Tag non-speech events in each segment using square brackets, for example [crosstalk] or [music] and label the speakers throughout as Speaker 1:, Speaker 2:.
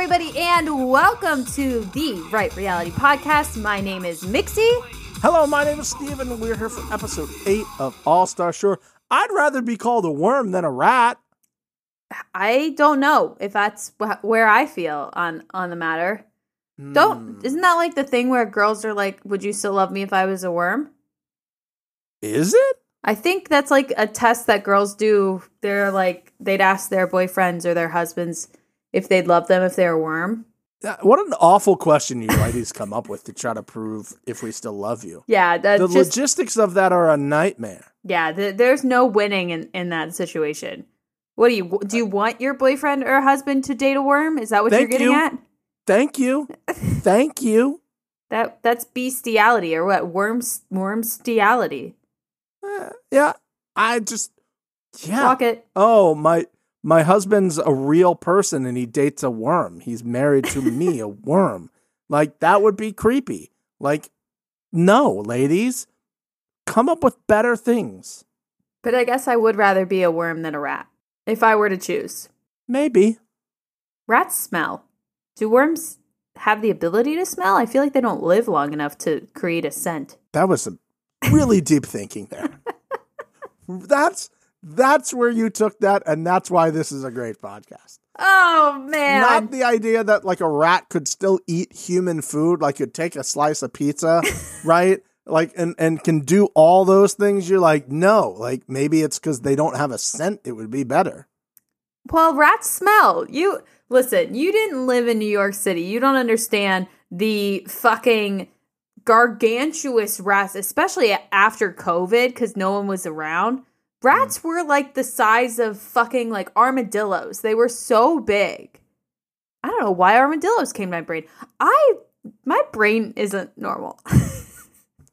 Speaker 1: everybody, and welcome to the Right Reality Podcast. My name is Mixie.
Speaker 2: Hello, my name is Steven. We're here for episode 8 of All Star Shore. I'd rather be called a worm than a rat.
Speaker 1: I don't know if that's wh- where I feel on on the matter. Don't hmm. isn't that like the thing where girls are like, "Would you still love me if I was a worm?"
Speaker 2: Is it?
Speaker 1: I think that's like a test that girls do. They're like they'd ask their boyfriends or their husbands if they'd love them if they're a worm.
Speaker 2: What an awful question you ladies come up with to try to prove if we still love you.
Speaker 1: Yeah, that's
Speaker 2: The
Speaker 1: just
Speaker 2: logistics of that are a nightmare.
Speaker 1: yeah. th there's no winning in in that situation. What do you do? You want your boyfriend or husband to date a worm? Is that what
Speaker 2: Thank
Speaker 1: you're getting
Speaker 2: you.
Speaker 1: at?
Speaker 2: Thank you. [laughs] Thank you.
Speaker 1: That that's bestiality or what? Worms wormstiality.
Speaker 2: Eh, yeah, I just yeah.
Speaker 1: Fuck it.
Speaker 2: Oh, my my husband's a real person and he dates a worm. He's married to me, a [laughs] worm. Like that would be creepy. Like no, ladies. Come up with better things.
Speaker 1: But I guess I would rather be a worm than a rat if I were to choose.
Speaker 2: Maybe.
Speaker 1: Rats smell. Do worms have the ability to smell? I feel like they don't live long enough to create a scent.
Speaker 2: That was some really deep thinking there. [laughs] That's that's where you took that and that's why this is a great podcast.
Speaker 1: Oh man.
Speaker 2: Not the idea that like a rat could still eat human food, like could take a slice of pizza, [laughs] right? Like and and can do all those things. You're like, no, like maybe it's because they don't have a scent. It would be better.
Speaker 1: Well, rats smell. You listen, you didn't live in New York City. You don't understand the fucking gargantuous rats, especially after COVID because no one was around. Rats were like the size of fucking like armadillos. They were so big. I don't know why armadillos came to my brain. I my brain isn't normal. [laughs]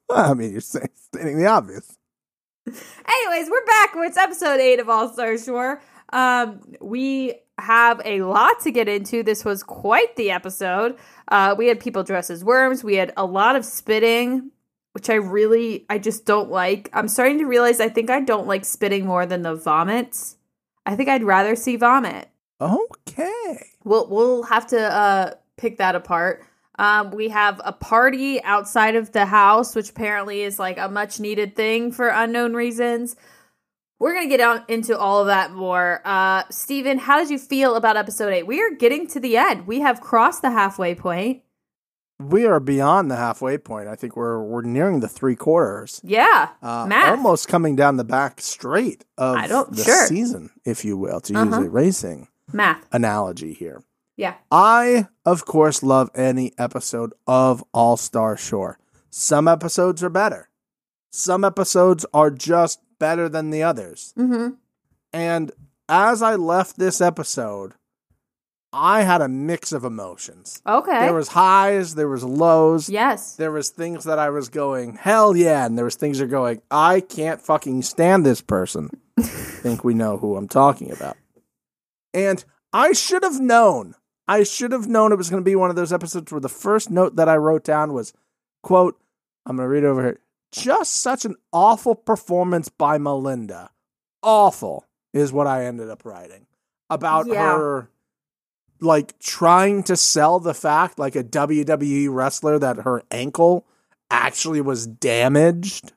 Speaker 2: Well, I mean, you're saying, stating the obvious.
Speaker 1: Anyways, we're back. It's episode eight of All Star Shore. Um, we have a lot to get into. This was quite the episode. Uh, we had people dressed as worms. We had a lot of spitting, which I really, I just don't like. I'm starting to realize I think I don't like spitting more than the vomits. I think I'd rather see vomit.
Speaker 2: Okay.
Speaker 1: We'll we'll have to uh, pick that apart. Um, we have a party outside of the house, which apparently is like a much needed thing for unknown reasons. We're gonna get out into all of that more. Uh, Steven, how did you feel about episode eight? We are getting to the end. We have crossed the halfway point.
Speaker 2: We are beyond the halfway point. I think we're we're nearing the three quarters.
Speaker 1: Yeah,
Speaker 2: Uh, almost coming down the back straight of the
Speaker 1: sure.
Speaker 2: season, if you will, to
Speaker 1: Uh-huh.
Speaker 2: use a racing
Speaker 1: math.
Speaker 2: analogy here.
Speaker 1: Yeah,
Speaker 2: I, of course, love any episode of All Star Shore. Some episodes are better. Some episodes are just better than the others.
Speaker 1: mm-hmm.
Speaker 2: And as I left this episode, I had a mix of emotions.
Speaker 1: Okay.
Speaker 2: There was highs, there was lows.
Speaker 1: yes.
Speaker 2: There was things that I was going, hell yeah, and there was things that are going, I can't fucking stand this person. I [laughs] think we know who I'm talking about. And I should have known. I should have known it was going to be one of those episodes where the first note that I wrote down was, quote, I'm going to read over here. Just such an awful performance by Melinda. Awful is what I ended up writing about
Speaker 1: Yeah.
Speaker 2: her like trying to sell the fact like a WWE wrestler that her ankle actually was damaged.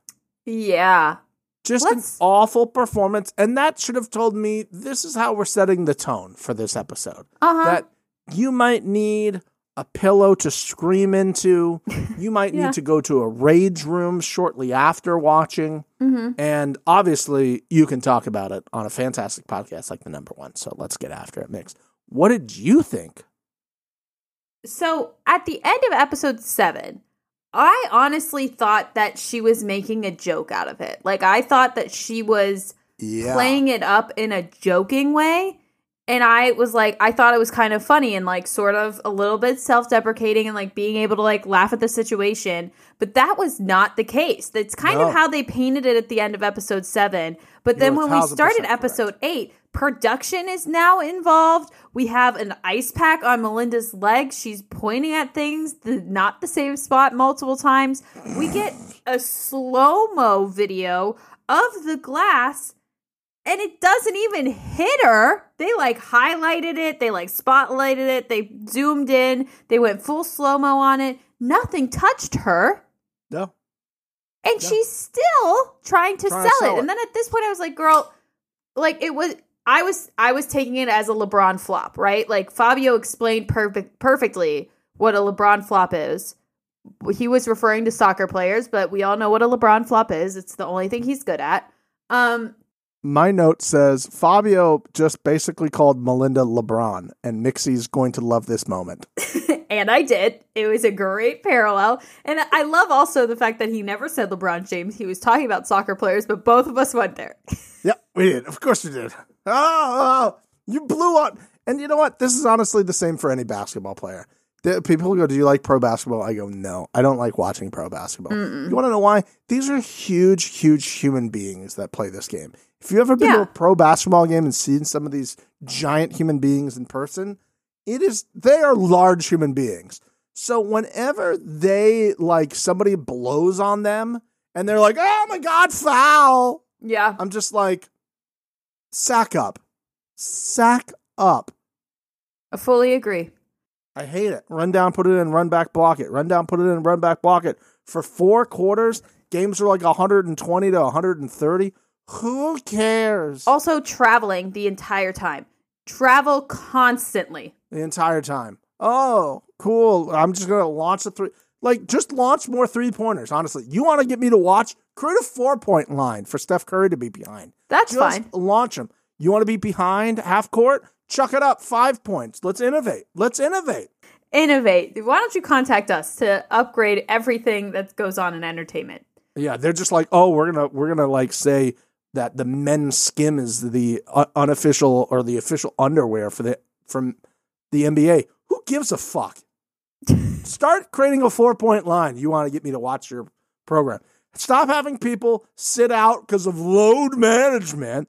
Speaker 1: Yeah.
Speaker 2: Just an
Speaker 1: Let's-
Speaker 2: awful performance. And that should have told me this is how we're setting the tone for this episode.
Speaker 1: Uh huh.
Speaker 2: That you might need a pillow to scream into. [laughs] You might
Speaker 1: Yeah.
Speaker 2: need to go to a rage room shortly after watching.
Speaker 1: mm-hmm.
Speaker 2: And obviously, you can talk about it on a fantastic podcast like the number one. So let's get after it, Mix. What did you think?
Speaker 1: So at the end of episode seven, I honestly thought that she was making a joke out of it. Like I thought that she was
Speaker 2: Yeah.
Speaker 1: playing it up in a joking way. And I was like, I thought it was kind of funny and like sort of a little bit self deprecating and like being able to like laugh at the situation. But that was not the case. That's kind
Speaker 2: No.
Speaker 1: of how they painted it at the end of episode seven. But then when we
Speaker 2: 1000%
Speaker 1: started
Speaker 2: correct.
Speaker 1: episode eight, production is now involved. We have an ice pack on Melinda's leg. She's pointing at things, the, not the same spot multiple times. We get a slow mo video of the glass and it doesn't even hit her. They like highlighted it, they like spotlighted it, they zoomed in, they went full slow mo on it. Nothing touched her.
Speaker 2: No.
Speaker 1: And she's still trying to,
Speaker 2: Trying to
Speaker 1: sell,
Speaker 2: sell
Speaker 1: it.
Speaker 2: it.
Speaker 1: And then at this point I was like, girl, like it was I was I was taking it as a LeBron flop, right? Like Fabio explained perfect perfectly what a LeBron flop is. He was referring to soccer players, but we all know what a LeBron flop is. It's the only thing he's good at. Um
Speaker 2: My note says Fabio just basically called Melinda LeBron, and Mixie's going to love this moment. [laughs]
Speaker 1: and I did. It was a great parallel. And I love also the fact that he never said LeBron James. He was talking about soccer players, but both of us went there. [laughs]
Speaker 2: Yep, we did. Of course we did. Oh, oh, you blew up. And you know what? This is honestly the same for any basketball player. People go, Do you like pro basketball? I go, No, I don't like watching pro basketball. You want to know why? These are huge, huge human beings that play this game. If you've ever been to a pro basketball game and seen some of these giant human beings in person, it is, they are large human beings. So whenever they, like, somebody blows on them and they're like, Oh my God, foul.
Speaker 1: Yeah.
Speaker 2: I'm just like, sack up. Sack up.
Speaker 1: I fully agree.
Speaker 2: I hate it. Run down, put it in, run back, block it. Run down, put it in, run back, block it. For four quarters, games are like 120 to 130. Who cares?
Speaker 1: Also, traveling the entire time. Travel constantly.
Speaker 2: The entire time. Oh, cool. I'm just going to launch a three. Like, just launch more three pointers, honestly. You want to get me to watch? Create a four point line for Steph Curry to be behind.
Speaker 1: That's
Speaker 2: Just
Speaker 1: fine.
Speaker 2: launch them. You want to be behind half court? Chuck it up five points. Let's innovate. Let's innovate.
Speaker 1: Innovate. Why don't you contact us to upgrade everything that goes on in entertainment?
Speaker 2: Yeah, they're just like, oh, we're gonna we're gonna like say that the men's skim is the uh, unofficial or the official underwear for the from the NBA. Who gives a fuck? Start creating a four point line. You want to get me to watch your program? Stop having people sit out because of load management.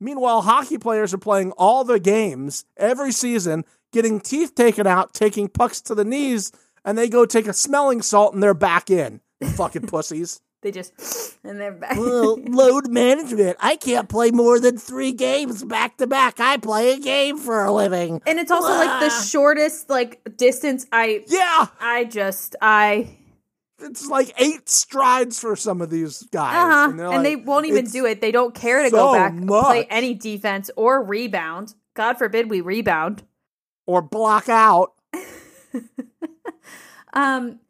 Speaker 2: Meanwhile, hockey players are playing all the games every season, getting teeth taken out, taking pucks to the knees, and they go take a smelling salt and they're back in. Fucking pussies.
Speaker 1: They just [sniffs] and they're back.
Speaker 2: Well, [laughs] load management. I can't play more than three games back to back. I play a game for a living.
Speaker 1: and it's also like the shortest like distance. I
Speaker 2: Yeah,
Speaker 1: I just I
Speaker 2: it's like eight strides for some of these guys.
Speaker 1: uh huh,
Speaker 2: they're
Speaker 1: and, they won't even do it. They don't care to
Speaker 2: so
Speaker 1: go back play any defense or rebound. God forbid we rebound.
Speaker 2: Or block out. [laughs]
Speaker 1: Um,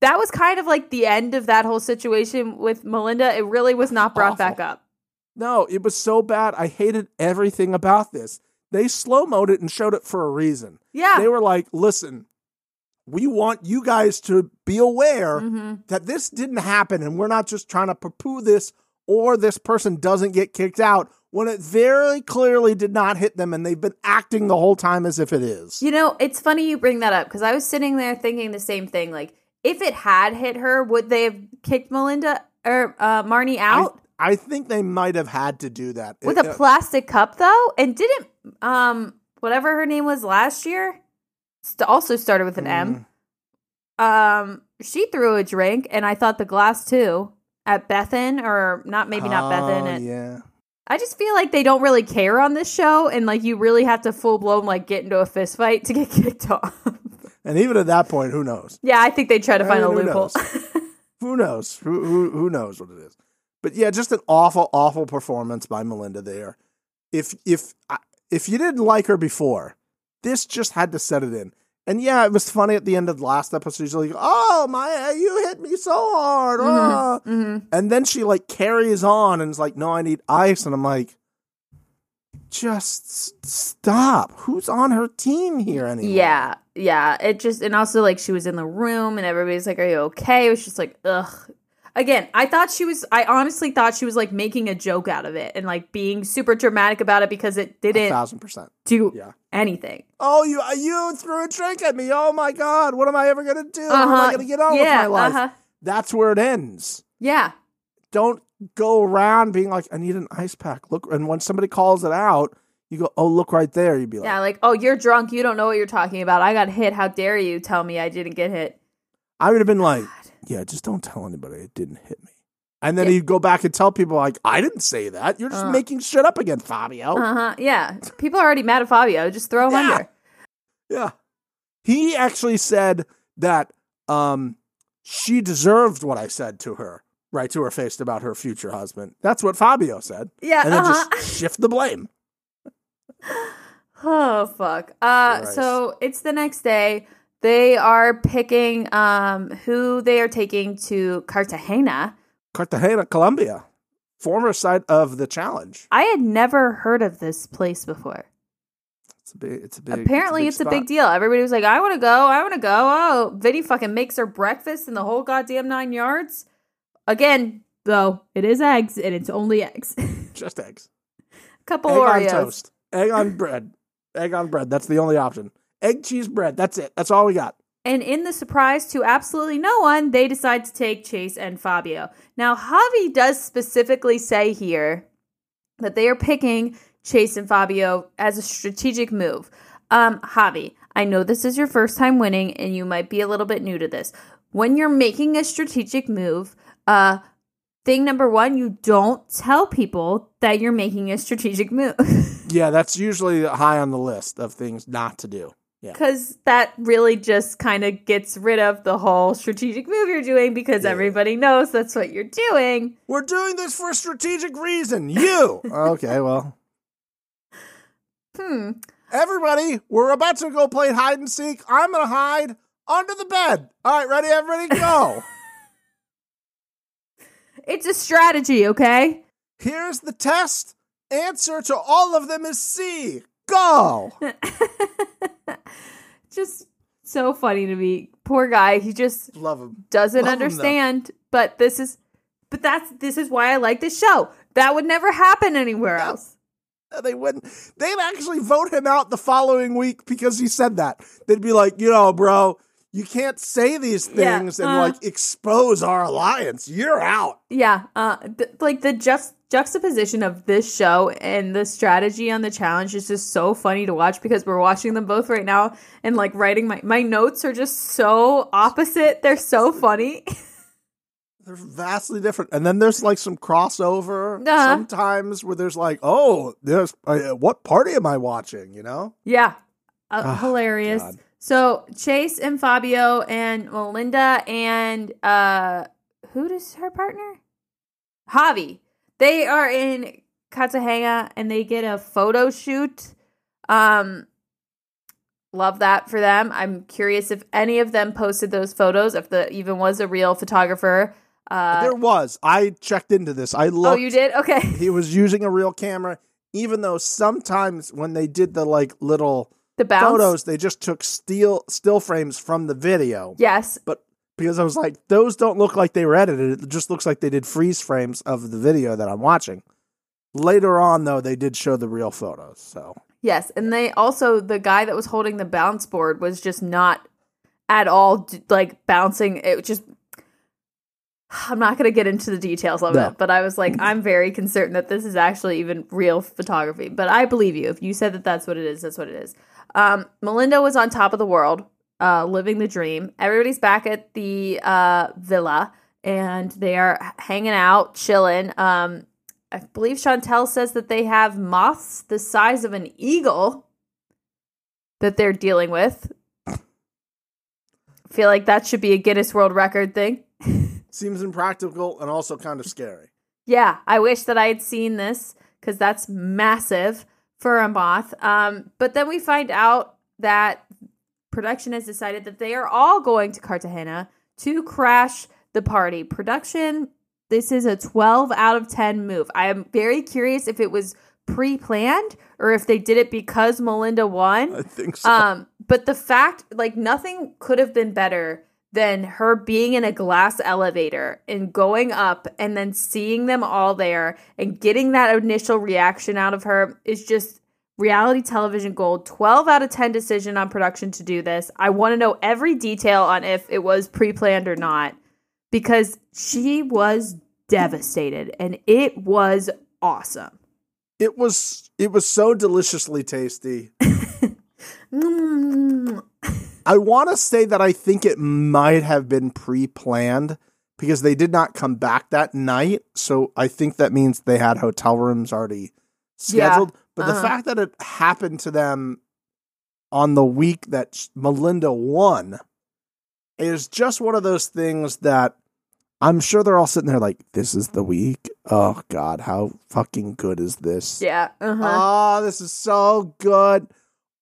Speaker 1: that was kind of like the end of that whole situation with Melinda. It really was not brought
Speaker 2: Awful.
Speaker 1: back up.
Speaker 2: No, it was so bad. I hated everything about this. They slow mode it and showed it for a reason.
Speaker 1: Yeah.
Speaker 2: They were like, listen, we want you guys to be aware
Speaker 1: hmm
Speaker 2: that this didn't happen and we're not just trying to poo poo this or this person doesn't get kicked out when it very clearly did not hit them and they've been acting the whole time as if it is.
Speaker 1: You know, it's funny you bring that up because I was sitting there thinking the same thing. Like, if it had hit her, would they have kicked Melinda or uh, Marnie out
Speaker 2: I think they might have had to do that.
Speaker 1: with
Speaker 2: It-
Speaker 1: a
Speaker 2: uh,
Speaker 1: plastic cup though? And didn't um whatever her name was last year st- also started with an M. Um, she threw a drink, and I thought the glass too at Bethan or not maybe not Bethan.
Speaker 2: oh,
Speaker 1: At,
Speaker 2: yeah.
Speaker 1: I just feel like they don't really care on this show, and like you really have to full blown like get into a fist fight to get [laughs] kicked off.
Speaker 2: And even at that point, who knows?
Speaker 1: yeah, I think they try to
Speaker 2: I
Speaker 1: find a
Speaker 2: who
Speaker 1: loophole.
Speaker 2: Who knows? Who, who who knows what it is? But yeah, just an awful, awful performance by Melinda there. If if if you didn't like her before, this just had to set it in. And yeah, it was funny at the end of the last episode. She's like, "Oh my, you hit me so hard!" ah."
Speaker 1: hmm
Speaker 2: And then she like carries on and is like, "No, I need ice." And I'm like, "Just stop! Who's on her team here anymore?"
Speaker 1: Yeah, yeah. It just and also like she was in the room and everybody's like, "Are you okay?" It was just like, ugh. Again, I thought she was. I honestly thought she was like making a joke out of it and like being super dramatic about it because it didn't
Speaker 2: thousand percent.
Speaker 1: do
Speaker 2: Yeah.
Speaker 1: anything.
Speaker 2: Oh, you you threw a drink at me. Oh my god, what am I ever gonna do? How am I
Speaker 1: Uh-huh.
Speaker 2: gonna get on
Speaker 1: yeah,
Speaker 2: with my life?
Speaker 1: uh-huh.
Speaker 2: That's where it ends.
Speaker 1: Yeah,
Speaker 2: Don't go around being like, I need an ice pack. Look, and when somebody calls it out, you go, Oh, look right there. You'd be like,
Speaker 1: yeah. Like, oh, you're drunk. You don't know what you're talking about. I got hit. How dare you tell me I didn't get hit?
Speaker 2: I would have been like, Yeah, just don't tell anybody it didn't hit me. And then
Speaker 1: Yeah.
Speaker 2: he'd go back and tell people like, "I didn't say that. You're just
Speaker 1: Uh.
Speaker 2: making shit up again, Fabio."
Speaker 1: Uh huh. Yeah. People are already mad at Fabio. Just throw him
Speaker 2: Yeah.
Speaker 1: under.
Speaker 2: Yeah. He actually said that um she deserved what I said to her, right to her face about her future husband. That's what Fabio said.
Speaker 1: Yeah.
Speaker 2: And then
Speaker 1: uh-huh.
Speaker 2: just [laughs] shift the blame.
Speaker 1: Oh fuck. Uh
Speaker 2: Christ.
Speaker 1: so it's the next day. They are picking um who they are taking to Cartagena.
Speaker 2: Cartagena, Colombia, former site of the challenge.
Speaker 1: I had never heard of this place before.
Speaker 2: It's a big. It's a big.
Speaker 1: Apparently it's a big,
Speaker 2: spot.
Speaker 1: deal. Everybody was like, I wanna go, I wanna go. Oh, Vinny fucking makes her breakfast in the whole goddamn nine yards. Again, though, it is eggs and it's only eggs. [laughs]
Speaker 2: Just eggs.
Speaker 1: A couple of eggs.
Speaker 2: Egg on toast. Egg on bread. Egg on bread. That's the only option. Egg, cheese, bread. That's it. That's all we got.
Speaker 1: And in the surprise to absolutely no one, they decide to take Chase and Fabio. Now, Javi does specifically say here that they are picking Chase and Fabio as a strategic move. Um, Javi, I know this is your first time winning and you might be a little bit new to this. When you're making a strategic move, uh, thing number one, you don't tell people that you're making a strategic move. [laughs]
Speaker 2: Yeah, that's usually high on the list of things not to do. Yeah.
Speaker 1: Because that really just kind of gets rid of the whole strategic move you're doing because
Speaker 2: Yeah.
Speaker 1: everybody knows that's what you're doing.
Speaker 2: We're doing this for a strategic reason. You. [laughs] okay, well.
Speaker 1: Hmm.
Speaker 2: Everybody, we're about to go play hide and seek. I'm going to hide under the bed. All right, ready? Everybody go. [laughs]
Speaker 1: It's a strategy, okay?
Speaker 2: Here's the test. Answer to all of them is C. Go. [laughs]
Speaker 1: Just so funny to me. Poor guy. He just
Speaker 2: Love him.
Speaker 1: doesn't
Speaker 2: Love him,
Speaker 1: understand. But this is but that's this is why I like this show. That would never happen anywhere
Speaker 2: Yeah.
Speaker 1: else.
Speaker 2: They wouldn't. They'd actually vote him out the following week because he said that. They'd be like, you know, bro, you can't say these
Speaker 1: Yeah,
Speaker 2: things and
Speaker 1: uh.
Speaker 2: like expose our alliance. You're out.
Speaker 1: Yeah, uh, th- like the just juxtaposition of this show and the strategy on the challenge is just so funny to watch because we're watching them both right now and like writing my my notes are just so opposite. They're so funny. [laughs]
Speaker 2: They're vastly different. And then there's like some crossover
Speaker 1: Uh-huh.
Speaker 2: sometimes where there's like, oh, there's uh, what party am I watching? You know?
Speaker 1: yeah, uh,
Speaker 2: Oh,
Speaker 1: hilarious.
Speaker 2: God.
Speaker 1: So Chase and Fabio and Melinda and uh, who does her partner? Javi. They are in Cartagena and they get a photo shoot. Um, love that for them. I'm curious if any of them posted those photos, if the even was a real photographer. Uh,
Speaker 2: there was. I checked into this. I
Speaker 1: oh, you did? Okay.
Speaker 2: He was using a real camera, even though sometimes when they did the like little
Speaker 1: The bounce.
Speaker 2: photos, they just took still still frames from the video.
Speaker 1: Yes.
Speaker 2: But because I was like, those don't look like they were edited. It just looks like they did freeze frames of the video that I'm watching. Later on, though, they did show the real photos. So
Speaker 1: Yes, and they also the guy that was holding the bounce board was just not at all like bouncing. It just I'm not going to get into the details of
Speaker 2: No.
Speaker 1: it, but I was like [laughs] I'm very concerned that this is actually even real photography. But I believe you. If you said that that's what it is, that's what it is. Um, Melinda was on top of the world, uh, living the dream. Everybody's back at the uh, villa and they are hanging out, chilling. Um, I believe Chantel says that they have moths the size of an eagle that they're dealing with. Feel like that should be a Guinness World Record thing. [laughs]
Speaker 2: seems impractical and also kind of scary.
Speaker 1: Yeah, I wish that I had seen this because that's massive for a moth. Um, but then we find out that production has decided that they are all going to Cartagena to crash the party. Production, this is a 12 out of 10 move. I am very curious if it was pre planned or if they did it because Melinda won.
Speaker 2: I think so.
Speaker 1: Um, but the fact, like, nothing could have been better than her being in a glass elevator and going up and then seeing them all there and getting that initial reaction out of her is just reality television gold. 12 out of 10 decision on production to do this. I want to know every detail on if it was pre planned or not because she was devastated and it was awesome.
Speaker 2: it was it was so deliciously tasty. [laughs] I want to say that I think it might have been pre-planned because they did not come back that night. So I think that means they had hotel rooms already
Speaker 1: Yeah.
Speaker 2: scheduled. But the
Speaker 1: Uh-huh.
Speaker 2: fact that it happened to them on the week that Melinda won is just one of those things that I'm sure they're all sitting there like, this is the week. Oh, God, how fucking good is this?
Speaker 1: Yeah. Uh-huh.
Speaker 2: Oh, this is so good.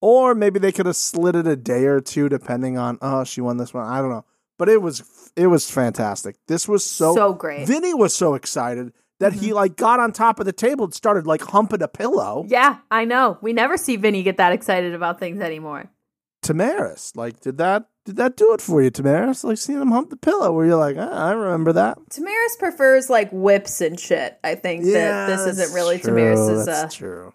Speaker 2: Or maybe they could have slid it a day or two, depending on. Oh, she won this one. I don't know, but it was it was fantastic. This was so.
Speaker 1: so great.
Speaker 2: Vinny was so excited that he like got on top of the table and started like humping a pillow.
Speaker 1: yeah, I know. We never see Vinny get that excited about things anymore.
Speaker 2: Tamaris, like, did that did that do it for you, Tamaris? Like seeing him hump the pillow, where you're like, ah, I remember that.
Speaker 1: Tamaris prefers like whips and shit. I think that this isn't really
Speaker 2: true,
Speaker 1: Tamaris's
Speaker 2: That's
Speaker 1: uh,
Speaker 2: true.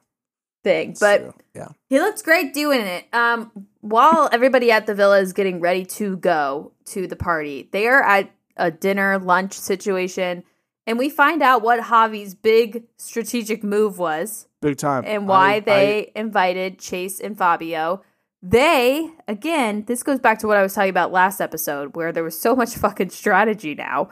Speaker 1: Thing. But
Speaker 2: yeah,
Speaker 1: He looks great doing it. Um, while everybody at the villa is getting ready to go to the party, they are at a dinner lunch situation, and we find out what Javi's big strategic move was
Speaker 2: big time.
Speaker 1: and why
Speaker 2: I-
Speaker 1: they invited Chase and Fabio. They again, this goes back to what I was talking about last episode, where there was so much [laughs] fucking strategy. Now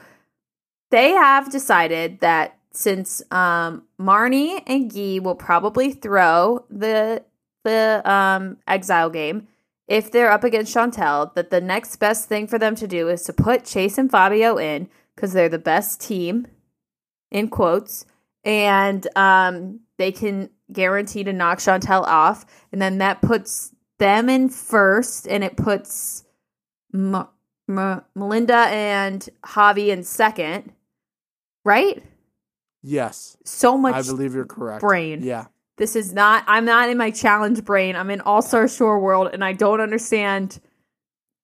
Speaker 1: they have decided that since um, Marnie and Guy will probably throw the the um, exile game if they're up against Chantel, that the next best thing for them to do is to put Chase and Fabio in because they're the best team, in quotes, and um, they can guarantee to knock Chantel off, and then that puts them in first, and it puts M- M- Melinda and Javi in second, right?
Speaker 2: Yes,
Speaker 1: So much
Speaker 2: I believe you're correct.
Speaker 1: brain.
Speaker 2: Yeah.
Speaker 1: This is not. I'm not in my challenge brain. I'm in All Star Shore world, and I don't understand.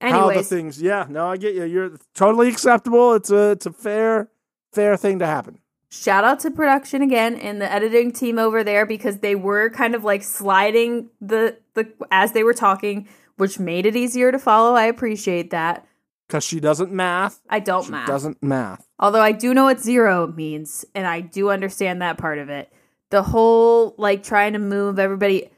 Speaker 2: how the
Speaker 1: Anyways,
Speaker 2: things yeah no i get you you're totally acceptable it's a it's a fair fair thing to happen
Speaker 1: shout out to production again and the editing team over there because they were kind of like sliding the the as they were talking, which made it easier to follow. I appreciate that.
Speaker 2: because she doesn't math
Speaker 1: I don't
Speaker 2: she
Speaker 1: math.
Speaker 2: doesn't math
Speaker 1: Although I do know what zero means, and I do understand that part of it. The whole like trying to move everybody.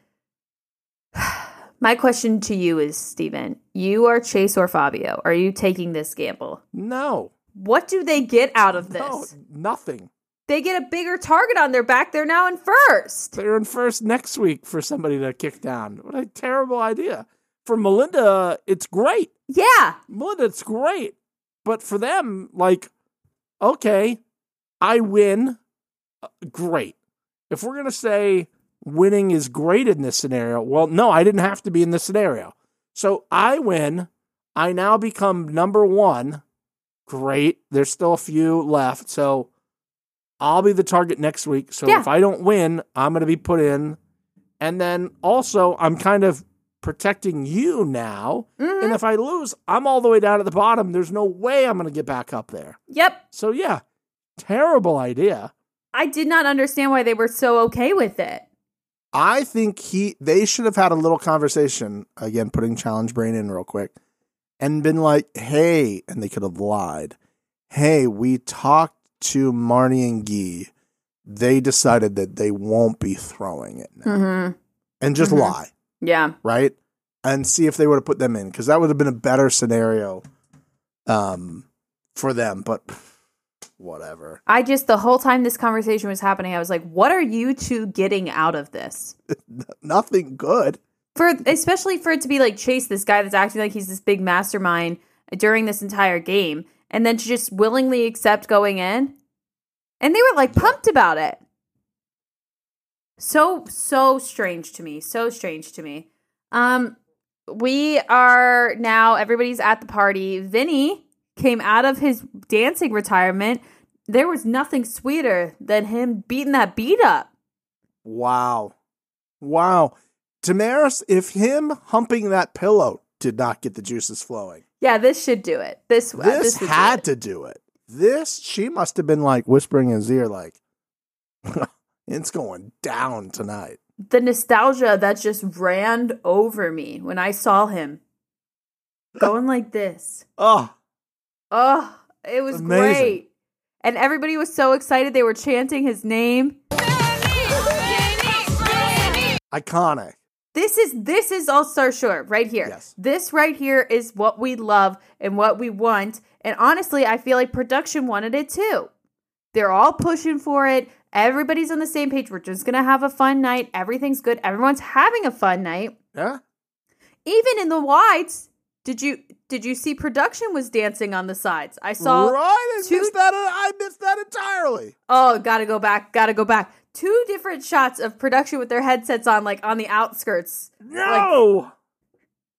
Speaker 1: [sighs] My question to you is, Steven, you are Chase or Fabio. Are you taking this gamble?
Speaker 2: no
Speaker 1: What do they get out of this?
Speaker 2: no nothing
Speaker 1: They get a bigger target on their back. They're now in first.
Speaker 2: they're in first next week for somebody to kick down what a terrible idea for melinda it's great
Speaker 1: Yeah.
Speaker 2: melinda it's great but for them like okay i win uh, great. If we're gonna say winning is great in this scenario well no i didn't have to be in this scenario. So i win i now become number one great there's still a few left so i'll be the target next week so
Speaker 1: Yeah.
Speaker 2: if i don't win i'm gonna be put in. And then also i'm kind of protecting you now
Speaker 1: Mhm.
Speaker 2: and if I lose, I'm all the way down at the bottom. There's no way I'm going to get back up there.
Speaker 1: Yep.
Speaker 2: So, yeah, terrible idea.
Speaker 1: I did not understand why they were so okay with it.
Speaker 2: I think he they should have had a little conversation again, putting challenge brain in real quick, and been like, "Hey," and they could have lied. Hey, we talked to Marnie and Guy. They decided that they won't be throwing it now,
Speaker 1: Mm-hmm.
Speaker 2: and just
Speaker 1: Mhm.
Speaker 2: lie,
Speaker 1: Yeah.
Speaker 2: right? And see if they would have put them in because that would have been a better scenario, um, for them. But whatever.
Speaker 1: I just, the whole time this conversation was happening, I was like, what are you two getting out of this? [laughs]
Speaker 2: Nothing good.
Speaker 1: For especially for it to be like Chase, this guy that's acting like he's this big mastermind during this entire game, and then to just willingly accept going in. And they were like pumped about it. So so strange to me. So strange to me. Um we are now everybody's at the party. Vinny came out of his dancing retirement. There was nothing sweeter than him beating that beat up.
Speaker 2: Wow. Wow. Damaris, if him humping that pillow did not get the juices flowing,
Speaker 1: Yeah, this should do it. This uh,
Speaker 2: this,
Speaker 1: do
Speaker 2: had
Speaker 1: it.
Speaker 2: to do it. This, she must have been like whispering in his ear, like, [laughs] it's going down tonight.
Speaker 1: the nostalgia that just ran over me when I saw him going like this. [laughs]
Speaker 2: Oh,
Speaker 1: Oh, it was
Speaker 2: Amazing.
Speaker 1: great. And everybody was so excited. They were chanting his name.
Speaker 2: iconic.
Speaker 1: This is this is All Star Shore right here.
Speaker 2: Yes.
Speaker 1: This right here is what we love and what we want. And honestly, I feel like production wanted it too. They're all pushing for it. Everybody's on the same page. We're just gonna have a fun night. Everything's good. Everyone's having a fun night.
Speaker 2: Yeah.
Speaker 1: Even in the whites, did you did you see production was dancing on the sides? I saw.
Speaker 2: right. I
Speaker 1: two-
Speaker 2: missed that. I missed that entirely.
Speaker 1: Oh, gotta go back. Gotta go back. Two different shots of production with their headsets on, like on the outskirts.
Speaker 2: No.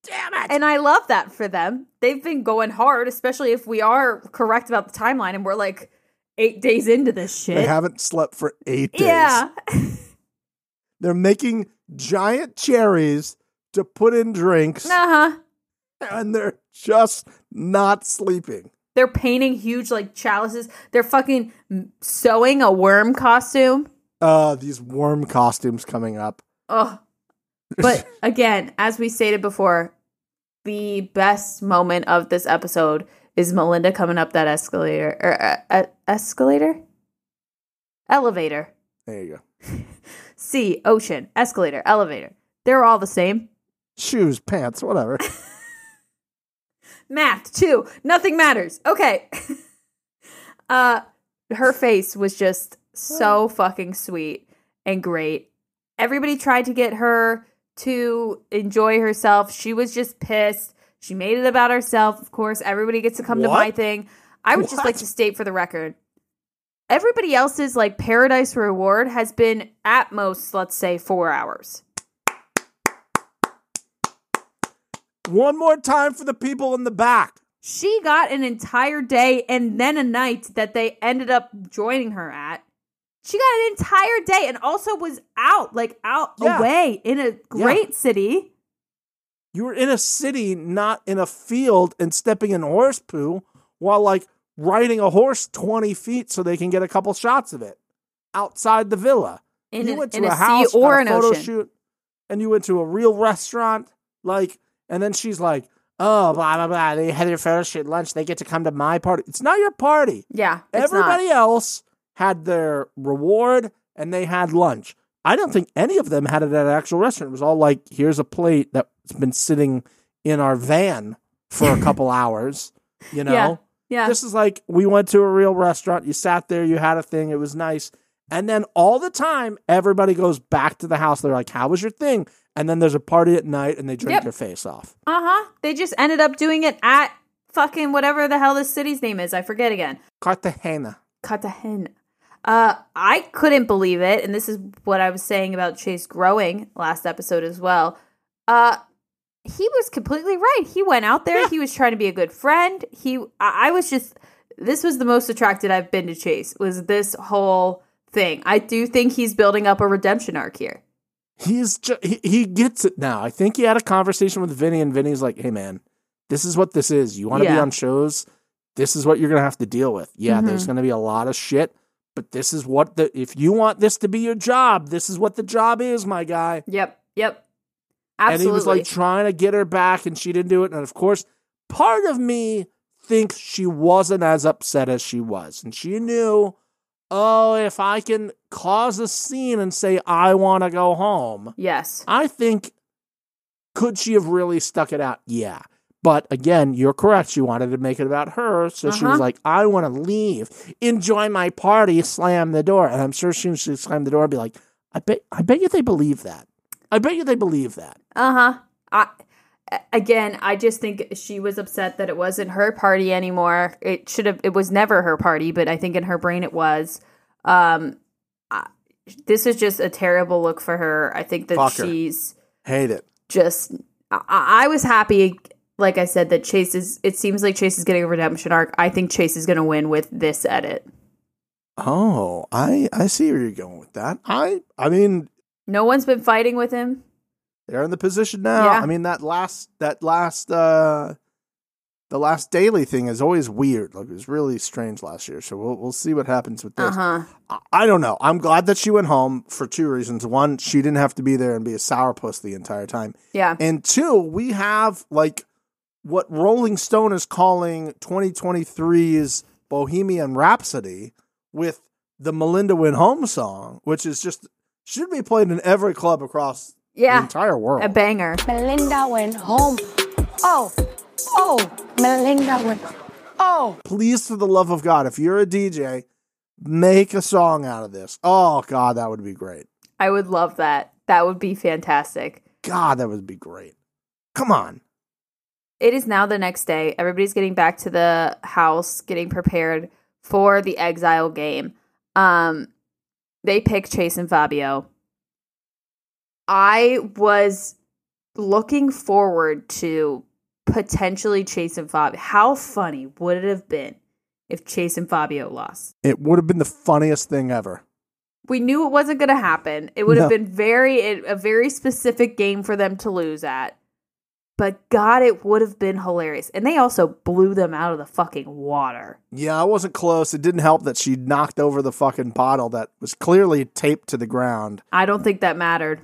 Speaker 2: Damn it.
Speaker 1: And I love that for them. They've been going hard, especially if we are correct about the timeline and we're like eight days into this shit.
Speaker 2: they haven't slept for eight days.
Speaker 1: yeah. [laughs]
Speaker 2: They're making giant cherries to put in drinks,
Speaker 1: uh huh.
Speaker 2: and they're just not sleeping.
Speaker 1: They're painting huge like chalices. They're fucking sewing a worm costume.
Speaker 2: Uh, these worm costumes coming up.
Speaker 1: Oh. But [laughs] again, as we stated before, the best moment of this episode is Melinda coming up that escalator or uh, uh, escalator, elevator.
Speaker 2: there you go. [laughs]
Speaker 1: Sea, ocean, escalator, elevator. They're all the same.
Speaker 2: Shoes, pants, whatever. [laughs]
Speaker 1: Math too. Nothing matters. Okay. [laughs] uh her face was just so fucking sweet and great. Everybody tried to get her to enjoy herself. She was just pissed. She made it about herself. Of course, everybody gets to come to my thing. I would just like to state for the record everybody else's like paradise reward has been at most let's say 4 hours.
Speaker 2: One more time for the people in the back.
Speaker 1: She got an entire day and then a night that they ended up joining her at. She got an entire day and also was out, like out
Speaker 2: Yeah.
Speaker 1: away in a great city.
Speaker 2: You were in a city, not in a field, and stepping in horse poo while like riding a horse 20 feet so they can get a couple shots of it outside the villa.
Speaker 1: In,
Speaker 2: you
Speaker 1: an-
Speaker 2: went to a,
Speaker 1: a,
Speaker 2: house
Speaker 1: or
Speaker 2: got
Speaker 1: an
Speaker 2: a photo
Speaker 1: ocean.
Speaker 2: shoot, and you went to a real restaurant, like, and then she's like, "Oh, blah blah blah." They had their photo shoot lunch. They get to come to my party. It's not your party.
Speaker 1: Yeah,
Speaker 2: Everybody
Speaker 1: not.
Speaker 2: else had their reward and they had lunch. I don't think any of them had it at an actual restaurant. It was all like, "Here's a plate that's been sitting in our van for a couple [laughs] hours." You know.
Speaker 1: Yeah. Yeah,
Speaker 2: This is like we went to a real restaurant. You sat there, you had a thing, it was nice. And then all the time, everybody goes back to the house. They're like, How was your thing? And then there's a party at night and they drink
Speaker 1: Yep.
Speaker 2: their face off.
Speaker 1: uh huh. They just ended up doing it at fucking whatever the hell this city's name is. I forget again.
Speaker 2: Cartagena.
Speaker 1: Cartagena. Uh, I couldn't believe it, and this is what I was saying about Chase growing last episode as well. Uh, he was completely right. He went out there.
Speaker 2: Yeah.
Speaker 1: He was trying to be a good friend. He, I, I was just. This was the most attracted I've been to Chase. Was this whole thing? I do think he's building up a redemption arc here.
Speaker 2: He's ju- he, he gets it now. I think he had a conversation with Vinny, and Vinny's like, Hey, man, this is what this is. You want to be on shows? This is what you're going to have to deal with. Yeah,
Speaker 1: Mhm.
Speaker 2: there's going to be a lot of shit, but this is what the, if you want this to be your job, this is what the job is, my guy.
Speaker 1: Yep. Yep.
Speaker 2: And he was like trying to get her back, and she didn't do it. And of course, part of me thinks she wasn't as upset as she was. And she knew, oh, if I can cause a scene and say, I want to go home,
Speaker 1: yes.
Speaker 2: I think, could she have really stuck it out? Yeah. But again, you're correct. She wanted to make it about her. So she
Speaker 1: Uh-huh.
Speaker 2: was like, I want to leave, enjoy my party, slam the door. And I'm sure she should slam the door and be like, I bet, I bet you they believe that. I bet you they believe that.
Speaker 1: Uh huh. I a- again, I just think she was upset that it wasn't her party anymore. It should have. It was never her party, but I think in her brain it was. Um, I, this is just a terrible look for her. I think that
Speaker 2: Fuck her.
Speaker 1: she's
Speaker 2: Hate it.
Speaker 1: just. I, I was happy, like I said, that Chase is. It seems like Chase is getting a redemption arc. I think Chase is going to win with this edit.
Speaker 2: Oh, I I see where you're going with that. I I mean,
Speaker 1: No one's been fighting with him.
Speaker 2: they're in the position now.
Speaker 1: Yeah.
Speaker 2: I mean that last that last uh the last daily thing is always weird. Like it was really strange last year. So we'll we'll see what happens with this.
Speaker 1: huh.
Speaker 2: I, I don't know. I'm glad that she went home for two reasons. One, she didn't have to be there and be a sourpuss the entire time.
Speaker 1: Yeah.
Speaker 2: And two, we have like what Rolling Stone is calling 2023's Bohemian Rhapsody with the Melinda Went Home song, which is just should be played in every club across the entire world.
Speaker 1: a banger.
Speaker 3: Melinda went home. Oh, oh, Melinda went. Oh.
Speaker 2: Please, for the love of God, if you're a DJ, make a song out of this. Oh God, that would be great.
Speaker 1: I would love that. That would be fantastic.
Speaker 2: God, that would be great. Come on.
Speaker 1: It is now the next day. Everybody's getting back to the house, getting prepared for the exile game. Um, they pick Chase and Fabio. I was looking forward to potentially Chase and Fabio. How funny would it have been if Chase and Fabio lost?
Speaker 2: It would have been the funniest thing ever.
Speaker 1: We knew it wasn't going to happen. It would have been very a very specific game for them to lose at. But God, it would have been hilarious. And they also blew them out of the fucking water.
Speaker 2: Yeah, I wasn't close. It didn't help that she knocked over the fucking bottle that was clearly taped to the ground.
Speaker 1: I don't think that mattered.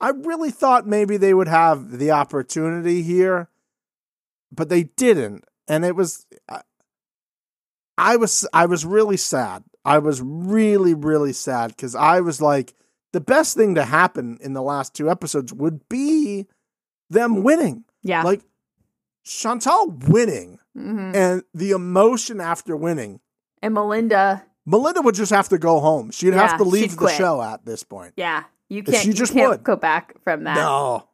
Speaker 2: I really thought maybe they would have the opportunity here, but they didn't. And it was I- I was I was really sad. I was really really sad cuz I was like the best thing to happen in the last two episodes would be them winning.
Speaker 1: Yeah.
Speaker 2: Like Chantel winning
Speaker 1: Mhm.
Speaker 2: and the emotion after winning.
Speaker 1: And Melinda,
Speaker 2: Melinda would just have to go home. She'd
Speaker 1: Yeah,
Speaker 2: have to leave the
Speaker 1: quit.
Speaker 2: show at this point.
Speaker 1: yeah, you can't, you
Speaker 2: just
Speaker 1: can't
Speaker 2: would.
Speaker 1: go back from that.
Speaker 2: No.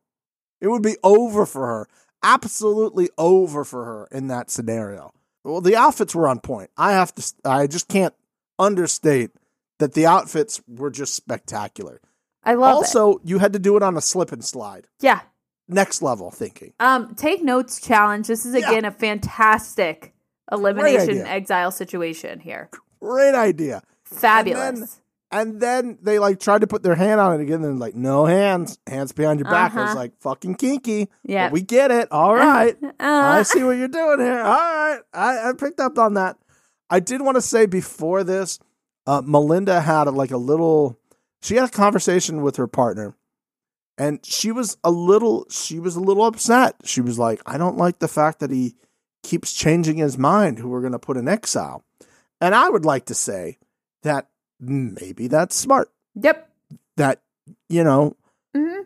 Speaker 2: It would be over for her. Absolutely over for her in that scenario. Well, the outfits were on point. I have to I just can't understate that the outfits were just spectacular.
Speaker 1: I love it.
Speaker 2: also, you had to do it on a slip and slide.
Speaker 1: Yeah.
Speaker 2: Next level thinking.
Speaker 1: Um, take notes challenge. This is
Speaker 2: Yeah.
Speaker 1: again a fantastic elimination exile situation here.
Speaker 2: Great idea.
Speaker 1: Fabulous.
Speaker 2: And then they like tried to put their hand on it again. And like, no hands, hands behind your back. I was
Speaker 1: Uh-huh.
Speaker 2: like, fucking kinky.
Speaker 1: Yeah.
Speaker 2: We get it. All right. I
Speaker 1: Uh,
Speaker 2: see what you're doing here. All right. I, I picked up on that. I did want to say before this, uh, Melinda had like a little, she had a conversation with her partner and she was a little, she was a little upset. She was like, I don't like the fact that he keeps changing his mind who we're going to put in exile. And I would like to say that maybe that's smart.
Speaker 1: Yep.
Speaker 2: That, you know,
Speaker 1: hmm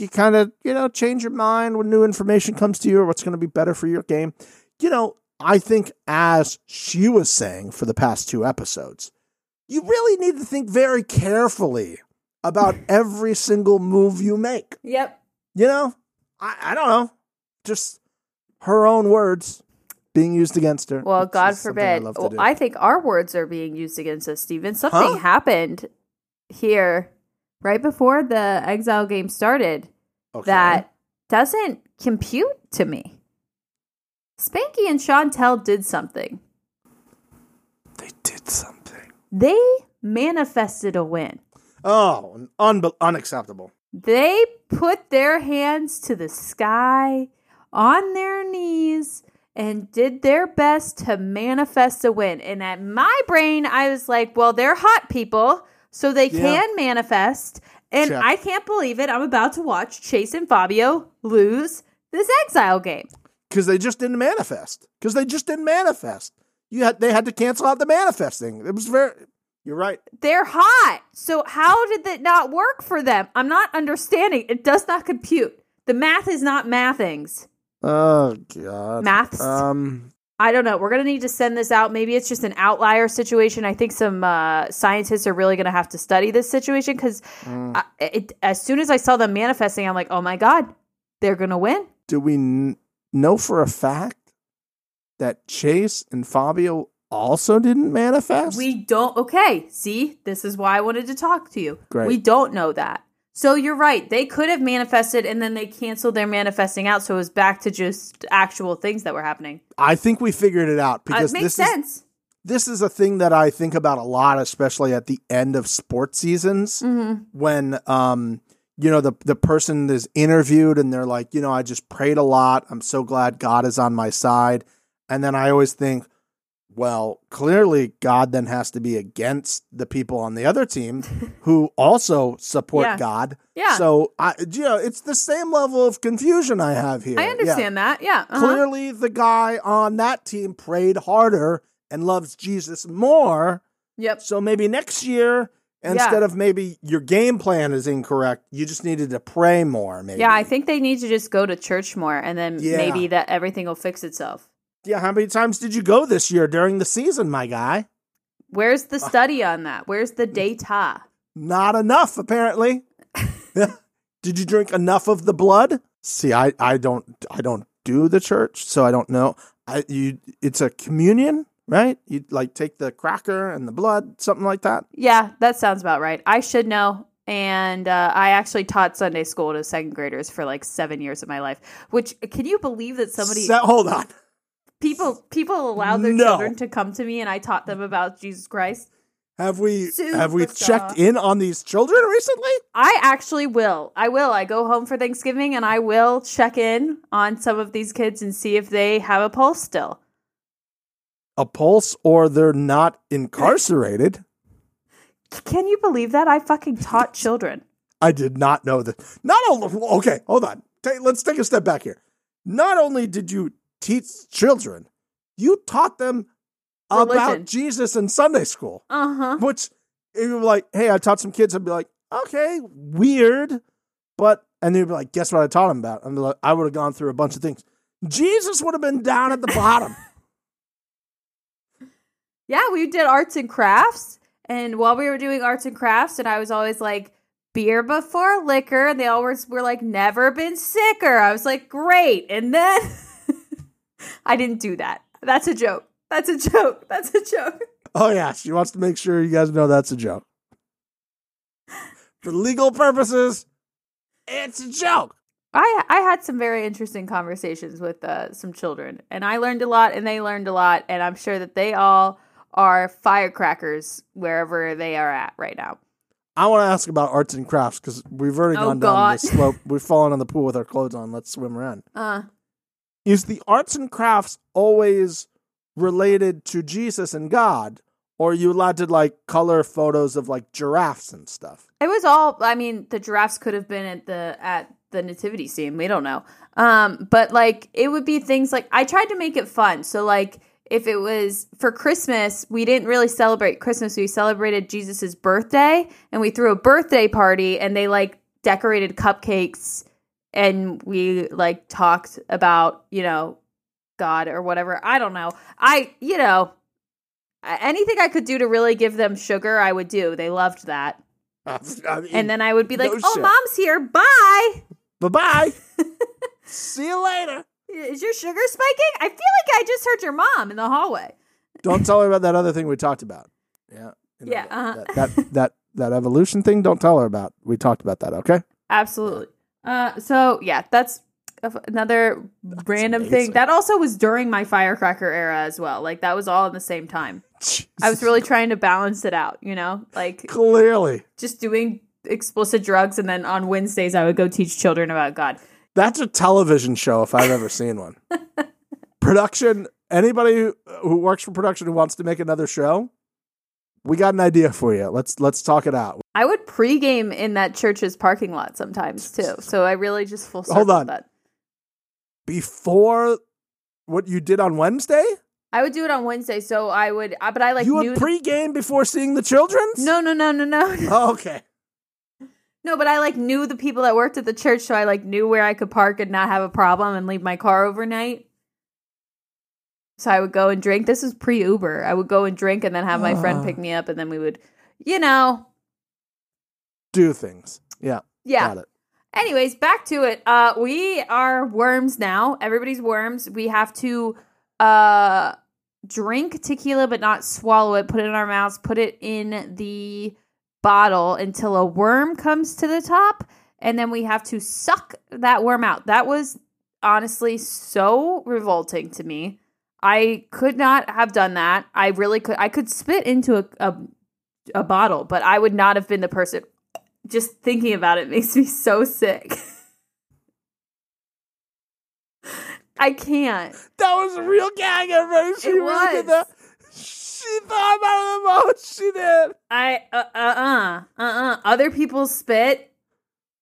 Speaker 2: you kind of you know change your mind when new information comes to you or what's going to be better for your game you know i think as she was saying for the past two episodes you really need to think very carefully about every single move you make
Speaker 1: Yep.
Speaker 2: you know i, I don't know just her own words being used against her
Speaker 1: Well, God
Speaker 2: something I
Speaker 1: forbid. Well. I think our words are being used against us, Steven. Something
Speaker 2: Huh?
Speaker 1: happened here right before the exile game started
Speaker 2: Okay.
Speaker 1: that doesn't compute to me. Spanky and Chantel did something.
Speaker 2: they did something
Speaker 1: They manifested a win.
Speaker 2: Oh unbe- unacceptable
Speaker 1: They put their hands to the sky on their knees and did their best to manifest a win. And at my brain, I was like, well, they're hot people, so they
Speaker 2: Yeah.
Speaker 1: can manifest. And
Speaker 2: Check.
Speaker 1: I can't believe it. I'm about to watch Chase and Fabio lose this exile game.
Speaker 2: because they just didn't manifest. Because they just didn't manifest. You had they had to cancel out the manifesting. It was very. You're right.
Speaker 1: They're hot. So how did that not work for them? I'm not understanding. It does not compute. The math is not mathings.
Speaker 2: Oh god.
Speaker 1: Maths.
Speaker 2: Um.
Speaker 1: I don't know. We're going to need to send this out. Maybe it's just an outlier situation. I think some uh, scientists are really going to have to study this situation because
Speaker 2: Mm.
Speaker 1: as soon as I saw them manifesting, I'm like, oh my God, they're going to win.
Speaker 2: Do we kn- know for a fact that Chase and Fabio also didn't manifest?
Speaker 1: We don't. Okay. See, this is why I wanted to talk to you.
Speaker 2: Great.
Speaker 1: We don't know that. So you're right. They could have manifested and then they canceled their manifesting out. So it was back to just actual things that were happening.
Speaker 2: I think we figured it out
Speaker 1: Uh,
Speaker 2: because
Speaker 1: it makes
Speaker 2: this
Speaker 1: sense.
Speaker 2: is this is a thing that I think about a lot, especially at the end of sports seasons
Speaker 1: hmm
Speaker 2: when um you know the the person is interviewed and they're like, you know, I just prayed a lot. I'm so glad God is on my side. And then I always think, well, clearly God then has to be against the people on the other team who also support
Speaker 1: Yeah.
Speaker 2: God.
Speaker 1: Yeah.
Speaker 2: So I you know, it's the same level of confusion I have here.
Speaker 1: I
Speaker 2: Yeah.
Speaker 1: understand that. Yeah. uh-huh.
Speaker 2: Clearly the guy on that team prayed harder and loves Jesus more.
Speaker 1: Yep.
Speaker 2: So maybe next year Instead
Speaker 1: Yeah.
Speaker 2: of maybe your game plan is incorrect, you just needed to pray more. Maybe.
Speaker 1: Yeah, I think they need to just go to church more and then
Speaker 2: Yeah.
Speaker 1: maybe that everything will fix itself.
Speaker 2: Yeah. How many times did you go this year during the season, my guy?
Speaker 1: Where's
Speaker 2: Uh,
Speaker 1: the study on that? Where's the data?
Speaker 2: Not enough, apparently. [laughs] Did you drink enough of the blood? See, I, I don't I don't do the church, so I don't know. I you it's a communion, right? You like take the cracker and the blood, something like that.
Speaker 1: Yeah, that sounds about right. I should know. And uh, I actually taught Sunday school to second graders for like seven years of my life. Which can you believe that somebody
Speaker 2: Se- hold on.
Speaker 1: People people allow their
Speaker 2: No.
Speaker 1: children to come to me and I taught them about Jesus Christ?
Speaker 2: Have we have we
Speaker 1: Superstar.
Speaker 2: checked in on these children recently?
Speaker 1: I actually will. I will. I go home for Thanksgiving and I will check in on some of these kids and see if they have a pulse still.
Speaker 2: A pulse or they're not incarcerated?
Speaker 1: Can you believe that? I fucking taught [laughs] children.
Speaker 2: I did not know that. Not only okay, hold on. Ta- let's take a step back here. Not only did you teach children, you taught them about Jesus in Sunday school.
Speaker 1: Uh huh.
Speaker 2: Which you were like, hey, I taught some kids, I'd be like, okay, weird. But and they'd be like, guess what I taught them about? I'm like, I would have gone through a bunch of things. Jesus would have been down at the bottom. [laughs]
Speaker 1: Yeah, we did arts and crafts. And while we were doing arts and crafts, and I was always like, beer before liquor. And they always were like, never been sicker. I was like, great. And then [laughs] [laughs] I didn't do that. That's a joke. That's a joke. [laughs] That's a joke.
Speaker 2: oh yeah, she wants to make sure you guys know that's a joke. For legal purposes, it's a joke.
Speaker 1: I I had some very interesting conversations with uh, some children, and I learned a lot, and they learned a lot, and I'm sure that they all are firecrackers wherever they are at right now.
Speaker 2: I want to ask about arts and crafts because we've already
Speaker 1: Oh,
Speaker 2: gone down
Speaker 1: God.
Speaker 2: this slope. We've fallen in the pool with our clothes on. Let's swim around.
Speaker 1: Uh,
Speaker 2: Is the arts and crafts always related to Jesus and God, or are you allowed to like color photos of like giraffes and stuff?
Speaker 1: it was all. I mean, the giraffes could have been at the at the nativity scene. We don't know. Um, but like it would be things like I tried to make it fun. So like if it was for Christmas, we didn't really celebrate Christmas. We celebrated Jesus's birthday, and we threw a birthday party, and they like decorated cupcakes, and we like talked about you know God or whatever. I don't know. I you know anything I could do to really give them sugar, I would do. They loved that. [laughs]
Speaker 2: I mean,
Speaker 1: And then I would be like,
Speaker 2: No
Speaker 1: "Oh,
Speaker 2: shit.
Speaker 1: mom's here. Bye.
Speaker 2: bye bye. [laughs] See you later.
Speaker 1: Is your sugar spiking? I feel like I just heard your mom in the hallway."
Speaker 2: Don't tell her about that other thing we talked about. Yeah. You know,
Speaker 1: Yeah, uh-huh.
Speaker 2: That, that that that evolution thing. Don't tell her about. We talked about that. Okay.
Speaker 1: Absolutely. Uh, so yeah, that's another random
Speaker 2: amazing.
Speaker 1: thing. That also was during my firecracker era as well. Like that was all in the same time. I was really trying to balance it out, you know, like
Speaker 2: clearly.
Speaker 1: just doing explicit drugs, and then on Wednesdays I would go teach children about God.
Speaker 2: That's a television show if I've ever seen one. [laughs] production. Anybody who works for production who wants to make another show, we got an idea for you. Let's let's talk it out.
Speaker 1: I would pregame in that church's parking lot sometimes too. So I really just full
Speaker 2: Hold on.
Speaker 1: that.
Speaker 2: Before what you did on Wednesday,
Speaker 1: I would do it on Wednesday, so I would, uh, but I like
Speaker 2: you
Speaker 1: knew.
Speaker 2: would pregame before seeing the children.
Speaker 1: no, no, no, no, no, no.
Speaker 2: Oh, okay.
Speaker 1: No, but I like knew the people that worked at the church, so I like knew where I could park and not have a problem and leave my car overnight. So I would go and drink. This is pre Uber. I would go and drink and then have my friend
Speaker 2: Ah.
Speaker 1: pick me up, and then we would, you know,
Speaker 2: Do things. Yeah.
Speaker 1: yeah.
Speaker 2: Got it.
Speaker 1: Anyways, back to it. Uh, we are worms now. Everybody's worms. We have to uh drink tequila, but not swallow it. Put it in our mouths. Put it in the bottle until a worm comes to the top, and then we have to suck that worm out. That was honestly so revolting to me. I could not have done that. I really could. I could spit into a, a a bottle, but I would not have been the person. Just thinking about it [laughs] makes me so sick. I can't.
Speaker 2: That was a real gag, everybody. She
Speaker 1: It
Speaker 2: really did
Speaker 1: was.
Speaker 2: that. She thought about it the moment she did.
Speaker 1: I uh uh uh uh. Other people spit,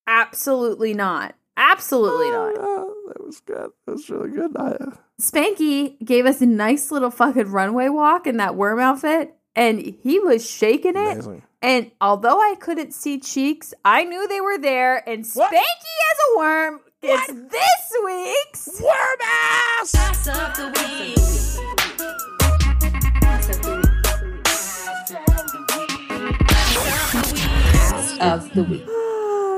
Speaker 1: absolutely not. Absolutely not.
Speaker 2: Oh, that was good. That was really good. I, uh,
Speaker 1: Spanky gave us a nice little fucking runway walk in that worm outfit. and he was shaking it.
Speaker 2: Amazing.
Speaker 1: And although I couldn't see cheeks, I knew they were there. And Spanky
Speaker 2: What?
Speaker 1: as a worm gets this week's
Speaker 2: Worm ass!
Speaker 4: of the week.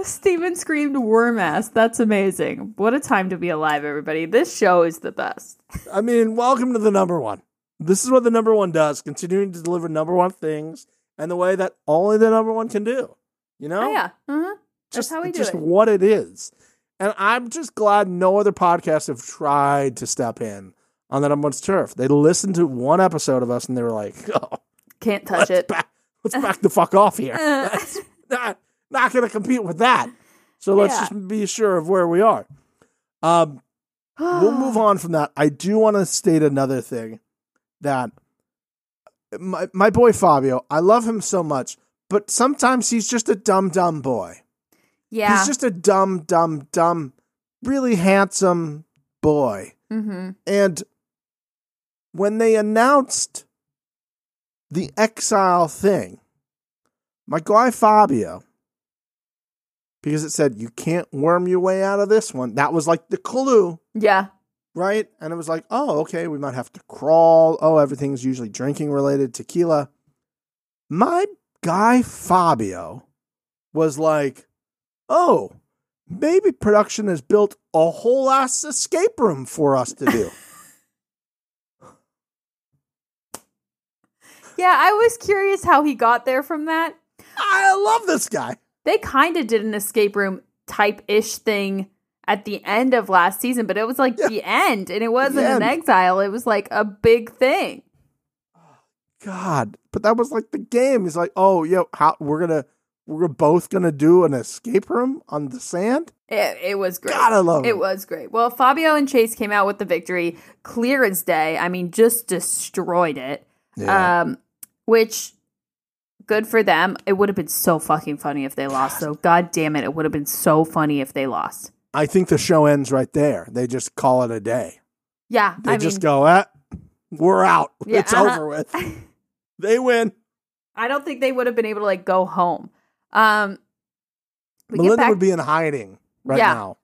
Speaker 1: Steven screamed worm ass. That's amazing. What a time to be alive, everybody. This show is the best.
Speaker 2: I mean, welcome to the number one. This is what the number one does, continuing to deliver number one things and the way that only the number one can do. You know?
Speaker 1: Oh, yeah. Uh-huh. That's
Speaker 2: just,
Speaker 1: how we do it.
Speaker 2: just
Speaker 1: it.
Speaker 2: what it is. And I'm just glad no other podcasts have tried to step in on that number one's turf. They listened to one episode of us and they were like, [laughs] oh,
Speaker 1: Can't touch it.
Speaker 2: back, let's back the fuck off here. [laughs] [laughs] That's not, not going to compete with that. So let's
Speaker 1: Yeah.
Speaker 2: just be sure of where we are. Um, we'll [sighs] move on from that. I do want to state another thing that my my boy Fabio, I love him so much, but sometimes he's just a dumb dumb boy.
Speaker 1: Yeah.
Speaker 2: He's just a dumb dumb dumb really handsome boy.
Speaker 1: mm-hmm.
Speaker 2: And when they announced the exile thing, my guy Fabio, because it said you can't worm your way out of this one, that was like the clue,
Speaker 1: Yeah.
Speaker 2: right? And it was like, oh, okay, we might have to crawl. Oh, everything's usually drinking related, tequila. My guy Fabio was like, oh, maybe production has built a whole ass escape room for us to do. [laughs]
Speaker 1: Yeah, I was curious how he got there from that.
Speaker 2: I love this guy.
Speaker 1: They kind of did an escape room type ish thing at the end of last season, but it was like
Speaker 2: Yeah.
Speaker 1: the end and it wasn't an exile. It was like a big thing.
Speaker 2: God, but that was like the game. He's like, "Oh, yo, how we're gonna we're both gonna do an escape room on the sand."
Speaker 1: It, it was great.
Speaker 2: God, I love
Speaker 1: it
Speaker 2: it.
Speaker 1: was great. Well, Fabio and Chase came out with the victory, clear as day. I mean, just destroyed it. Um, which good for them. It would have been so fucking funny if they lost. So, god damn it, it would have been so funny if they lost.
Speaker 2: I think the show ends right there. They just call it a day.
Speaker 1: Yeah,
Speaker 2: They
Speaker 1: I
Speaker 2: just
Speaker 1: mean,
Speaker 2: go, eh, "We're out. [laughs]
Speaker 1: Yeah,
Speaker 2: it's
Speaker 1: uh-huh.
Speaker 2: over with." [laughs] they win.
Speaker 1: I don't think they would have been able to like go home. Um,
Speaker 2: Melinda
Speaker 1: back-
Speaker 2: would be in hiding right
Speaker 1: Yeah.
Speaker 2: now.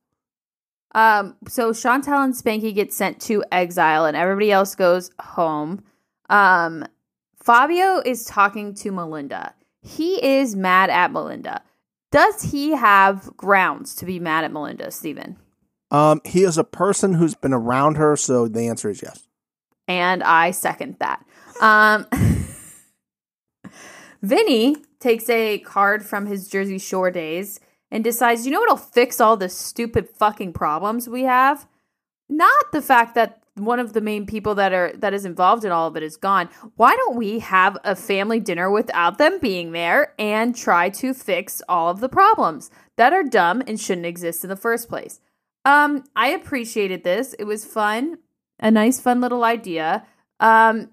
Speaker 1: Um, so Chantel and Spanky get sent to exile, and everybody else goes home. Um, Fabio is talking to Melinda. He is mad at Melinda. Does he have grounds to be mad at Melinda, Stephen?
Speaker 2: Um, he is a person who's been around her, so the answer is yes.
Speaker 1: And I second that. Um, [laughs] Vinny takes a card from his Jersey Shore days and decides, you know what'll fix all the stupid fucking problems we have? Not the fact that one of the main people that are that is involved in all of it is gone. Why don't we have a family dinner without them being there and try to fix all of the problems that are dumb and shouldn't exist in the first place? Um, I appreciated this. It was fun, a nice, fun little idea. Um,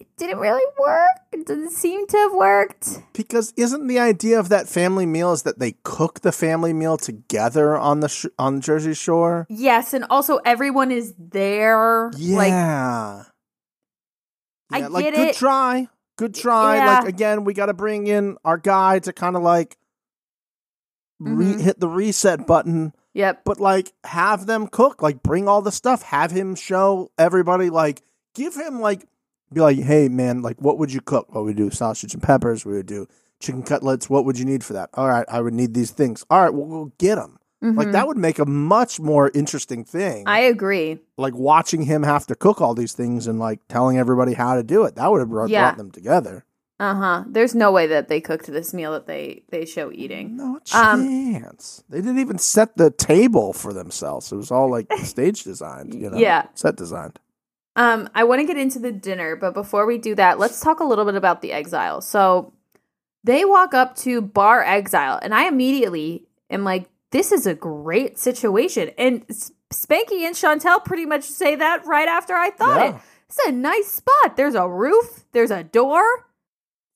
Speaker 1: it didn't really work. It doesn't seem to have worked.
Speaker 2: Because isn't the idea of that family meal is that they cook the family meal together on the sh- on Jersey Shore?
Speaker 1: Yes, and also everyone is there. Like,
Speaker 2: Yeah.
Speaker 1: I
Speaker 2: Yeah, like
Speaker 1: get
Speaker 2: good
Speaker 1: it.
Speaker 2: try. Good try.
Speaker 1: Yeah.
Speaker 2: Like again, we got to bring in our guy to kind of like re-
Speaker 1: Mhm.
Speaker 2: hit the reset button,
Speaker 1: yep.
Speaker 2: but like have them cook, like bring all the stuff, have him show everybody like give him like be like, "Hey man, like what would you cook? What would we do? Sausage and peppers, we would do chicken cutlets. What would you need for that? All right, I would need these things. All right, we'll go get them. Like
Speaker 1: Mhm.
Speaker 2: that would make a much more interesting thing.
Speaker 1: I agree.
Speaker 2: like watching him have to cook all these things and like telling everybody how to do it. That would have brought,
Speaker 1: Yeah.
Speaker 2: brought them together.
Speaker 1: Uh huh. There's no way that they cooked this meal that they they show eating.
Speaker 2: No
Speaker 1: Um,
Speaker 2: chance. they didn't even set the table for themselves. It was all like [laughs] stage designed, you know.
Speaker 1: Yeah.
Speaker 2: Set designed.
Speaker 1: Um, I want to get into the dinner, but before we do that, let's talk a little bit about the exile. So they walk up to Bar Exile, and I immediately am like, this is a great situation. And Spanky and Chantel pretty much say that right after I thought
Speaker 2: Yeah.
Speaker 1: it. It's a nice spot. There's a roof, there's a door.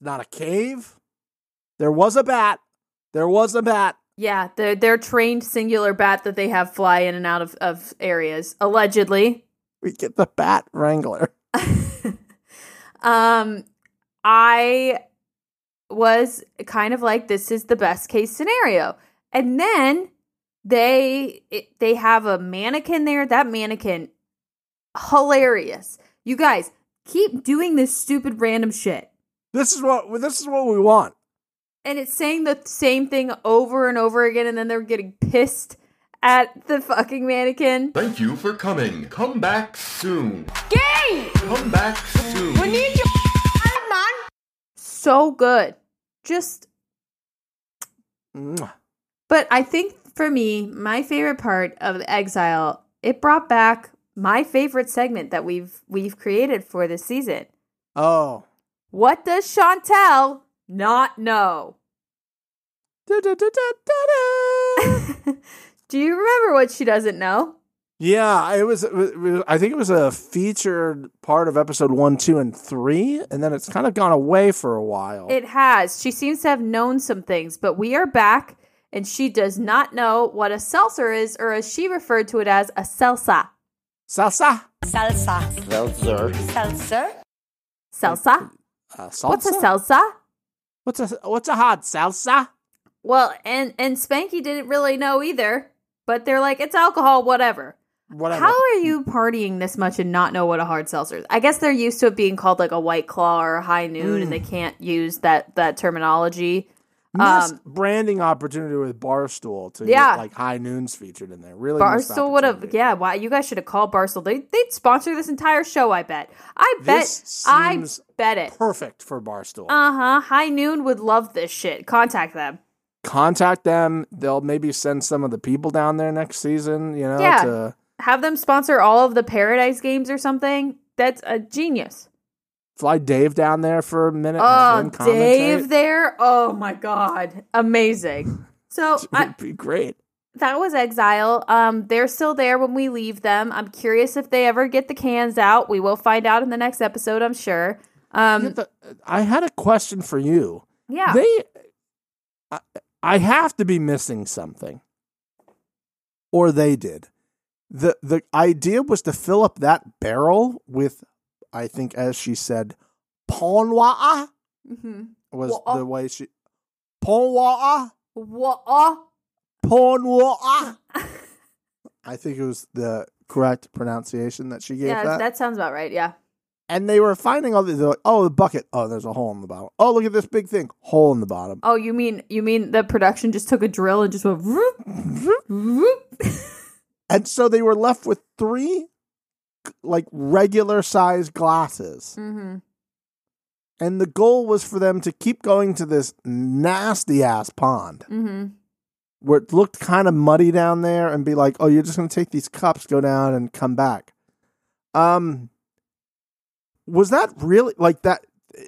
Speaker 2: Not a cave. There was a bat. There was a bat.
Speaker 1: Yeah, their their trained singular bat that they have fly in and out of, of areas, allegedly.
Speaker 2: We get the bat wrangler. [laughs]
Speaker 1: um I was kind of like, this is the best case scenario. And then they it, they have a mannequin there. That mannequin, hilarious. You guys keep doing this stupid random shit.
Speaker 2: This is what this is what we want.
Speaker 1: and it's saying the same thing over and over again, and then they're getting pissed at the fucking mannequin.
Speaker 5: Thank you for coming. Come back soon.
Speaker 3: Gay!
Speaker 5: Come back soon.
Speaker 3: We need your man.
Speaker 1: So good. Just,
Speaker 2: Mwah.
Speaker 1: but I think for me, my favorite part of Exile, it brought back my favorite segment that we've we've created for this season.
Speaker 2: Oh.
Speaker 1: What does Chantel not know? [laughs] Do you remember what she doesn't know?
Speaker 2: Yeah, it was, it was. I think it was a featured part of episode one, two, and three, and then it's kind of gone away for a while.
Speaker 1: It has. She seems to have known some things, but we are back, and she does not know what a seltzer is, or as she referred to it as a salsa.
Speaker 2: salsa,
Speaker 3: Salsa.
Speaker 5: Seltzer.
Speaker 3: Seltzer.
Speaker 1: Salsa?
Speaker 2: uh, salsa.
Speaker 1: What's a salsa?
Speaker 2: What's a what's a hot salsa?
Speaker 1: Well, and and Spanky didn't really know either, but they're like, it's alcohol, whatever.
Speaker 2: Whatever.
Speaker 1: How are you partying this much and not know what a hard seltzer is? I guess they're used to it being called like a white claw or a high noon, and they can't use that that terminology.
Speaker 2: Missed
Speaker 1: um,
Speaker 2: branding opportunity with Barstool to
Speaker 1: Yeah.
Speaker 2: get like high noons featured in there. Really,
Speaker 1: Barstool would have, yeah. Why you guys should have called Barstool? They they'd sponsor this entire show. I bet. I bet.
Speaker 2: This
Speaker 1: I
Speaker 2: seems
Speaker 1: bet it.
Speaker 2: Perfect for Barstool.
Speaker 1: Uh huh. High Noon would love this shit. Contact them.
Speaker 2: Contact them. They'll maybe send some of the people down there next season. You know,
Speaker 1: Yeah.
Speaker 2: to
Speaker 1: Have them sponsor all of the Paradise games or something. That's a genius.
Speaker 2: fly Dave down there for a minute.
Speaker 1: Oh, Dave there. Oh my god, amazing. So [laughs] I,
Speaker 2: It'd be great.
Speaker 1: that was Exile. Um, they're still there when we leave them. I'm curious if they ever get the cans out. We will find out in the next episode. I'm sure. Um,
Speaker 2: the- I had a question for you.
Speaker 1: yeah.
Speaker 2: They, I, I have to be missing something, or they did. the The idea was to fill up that barrel with, I think, as she said, ponwa
Speaker 1: Mhm.
Speaker 2: was
Speaker 1: Wa-
Speaker 2: the way she ponwa
Speaker 1: Wha-
Speaker 2: ponwa. [laughs] I think it was the correct pronunciation that she gave
Speaker 1: yeah,
Speaker 2: that.
Speaker 1: that sounds about right. Yeah.
Speaker 2: And they were finding all these. They're like, oh, the bucket. Oh, there's a hole in the bottom. Oh, look at this big thing. Hole in the bottom.
Speaker 1: Oh, you mean you mean the production just took a drill and just went vroom, vroom. [laughs]
Speaker 2: And so they were left with three like regular sized glasses.
Speaker 1: mm-hmm.
Speaker 2: And the goal was for them to keep going to this nasty ass pond
Speaker 1: Mm-hmm.
Speaker 2: where it looked kind of muddy down there and be like, "Oh, you're just going to take these cups, go down and come back." Um was that really like that eh,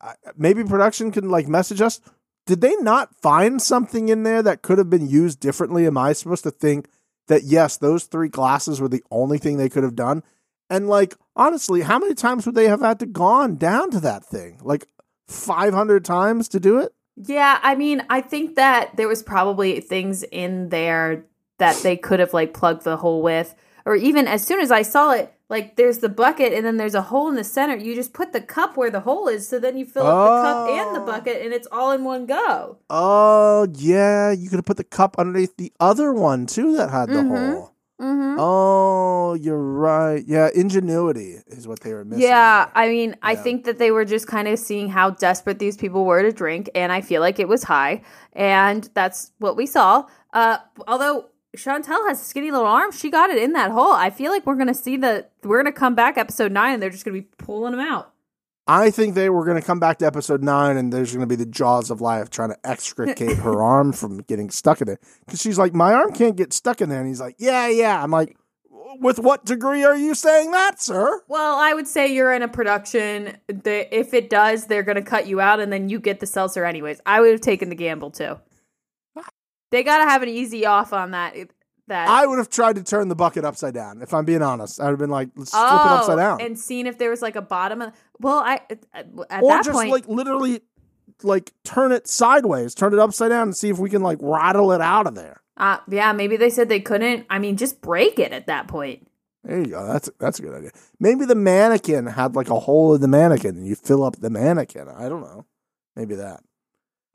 Speaker 2: I, maybe production can like message us? Did they not find something in there that could have been used differently? Am i supposed to think that yes those three glasses were the only thing they could have done? And like honestly how many times would they have had to gone down to that thing? Like 500 times to do it?
Speaker 1: Yeah, I mean, I think that there was probably things in there that they could have like plugged the hole with, or even as soon as I saw it, like there's the bucket and then there's a hole in the center. You just put the cup where the hole is, so then you fill up the cup and the
Speaker 2: Oh.
Speaker 1: bucket, and it's all in one go.
Speaker 2: Oh yeah, you could have put the cup underneath the other one too that had the
Speaker 1: Mhm.
Speaker 2: hole.
Speaker 1: Mm-hmm.
Speaker 2: Oh, you're right. Yeah, ingenuity is what they were missing.
Speaker 1: Yeah,
Speaker 2: there.
Speaker 1: I mean, I think that they were just kind of seeing how desperate these people were to drink, and I feel like it was high, and that's what we saw. Uh, although Chantel has skinny little arms, she got it in that hole. I feel like we're gonna see the we're gonna come back episode nine, and they're just gonna be pulling them out.
Speaker 2: I think they were going to come back to episode nine, and there's going to be the jaws of life trying to extricate her [laughs] arm from getting stuck in it. Because she's like, my arm can't get stuck in there, and he's like, yeah, yeah. I'm like, with what degree are you saying that, sir?
Speaker 1: Well, I would say you're in a production. That if it does, they're gonna cut you out, and then you get the seltzer anyways. I would have taken the gamble too. They gotta have an easy off on that. That
Speaker 2: I would have tried to turn the bucket upside down. If I'm being honest, I would have been like, let's flip it upside down,
Speaker 1: Oh, and seeing if there was like a bottom of. Well, I at at
Speaker 2: or
Speaker 1: that
Speaker 2: just
Speaker 1: point,
Speaker 2: like literally, like turn it sideways, turn it upside down, and see if we can like rattle it out of there.
Speaker 1: uh, yeah, maybe they said they couldn't. I mean, just break it at that point.
Speaker 2: There you go. That's that's a good idea. Maybe the mannequin had like a hole in the mannequin, and you fill up the mannequin. I don't know. Maybe that.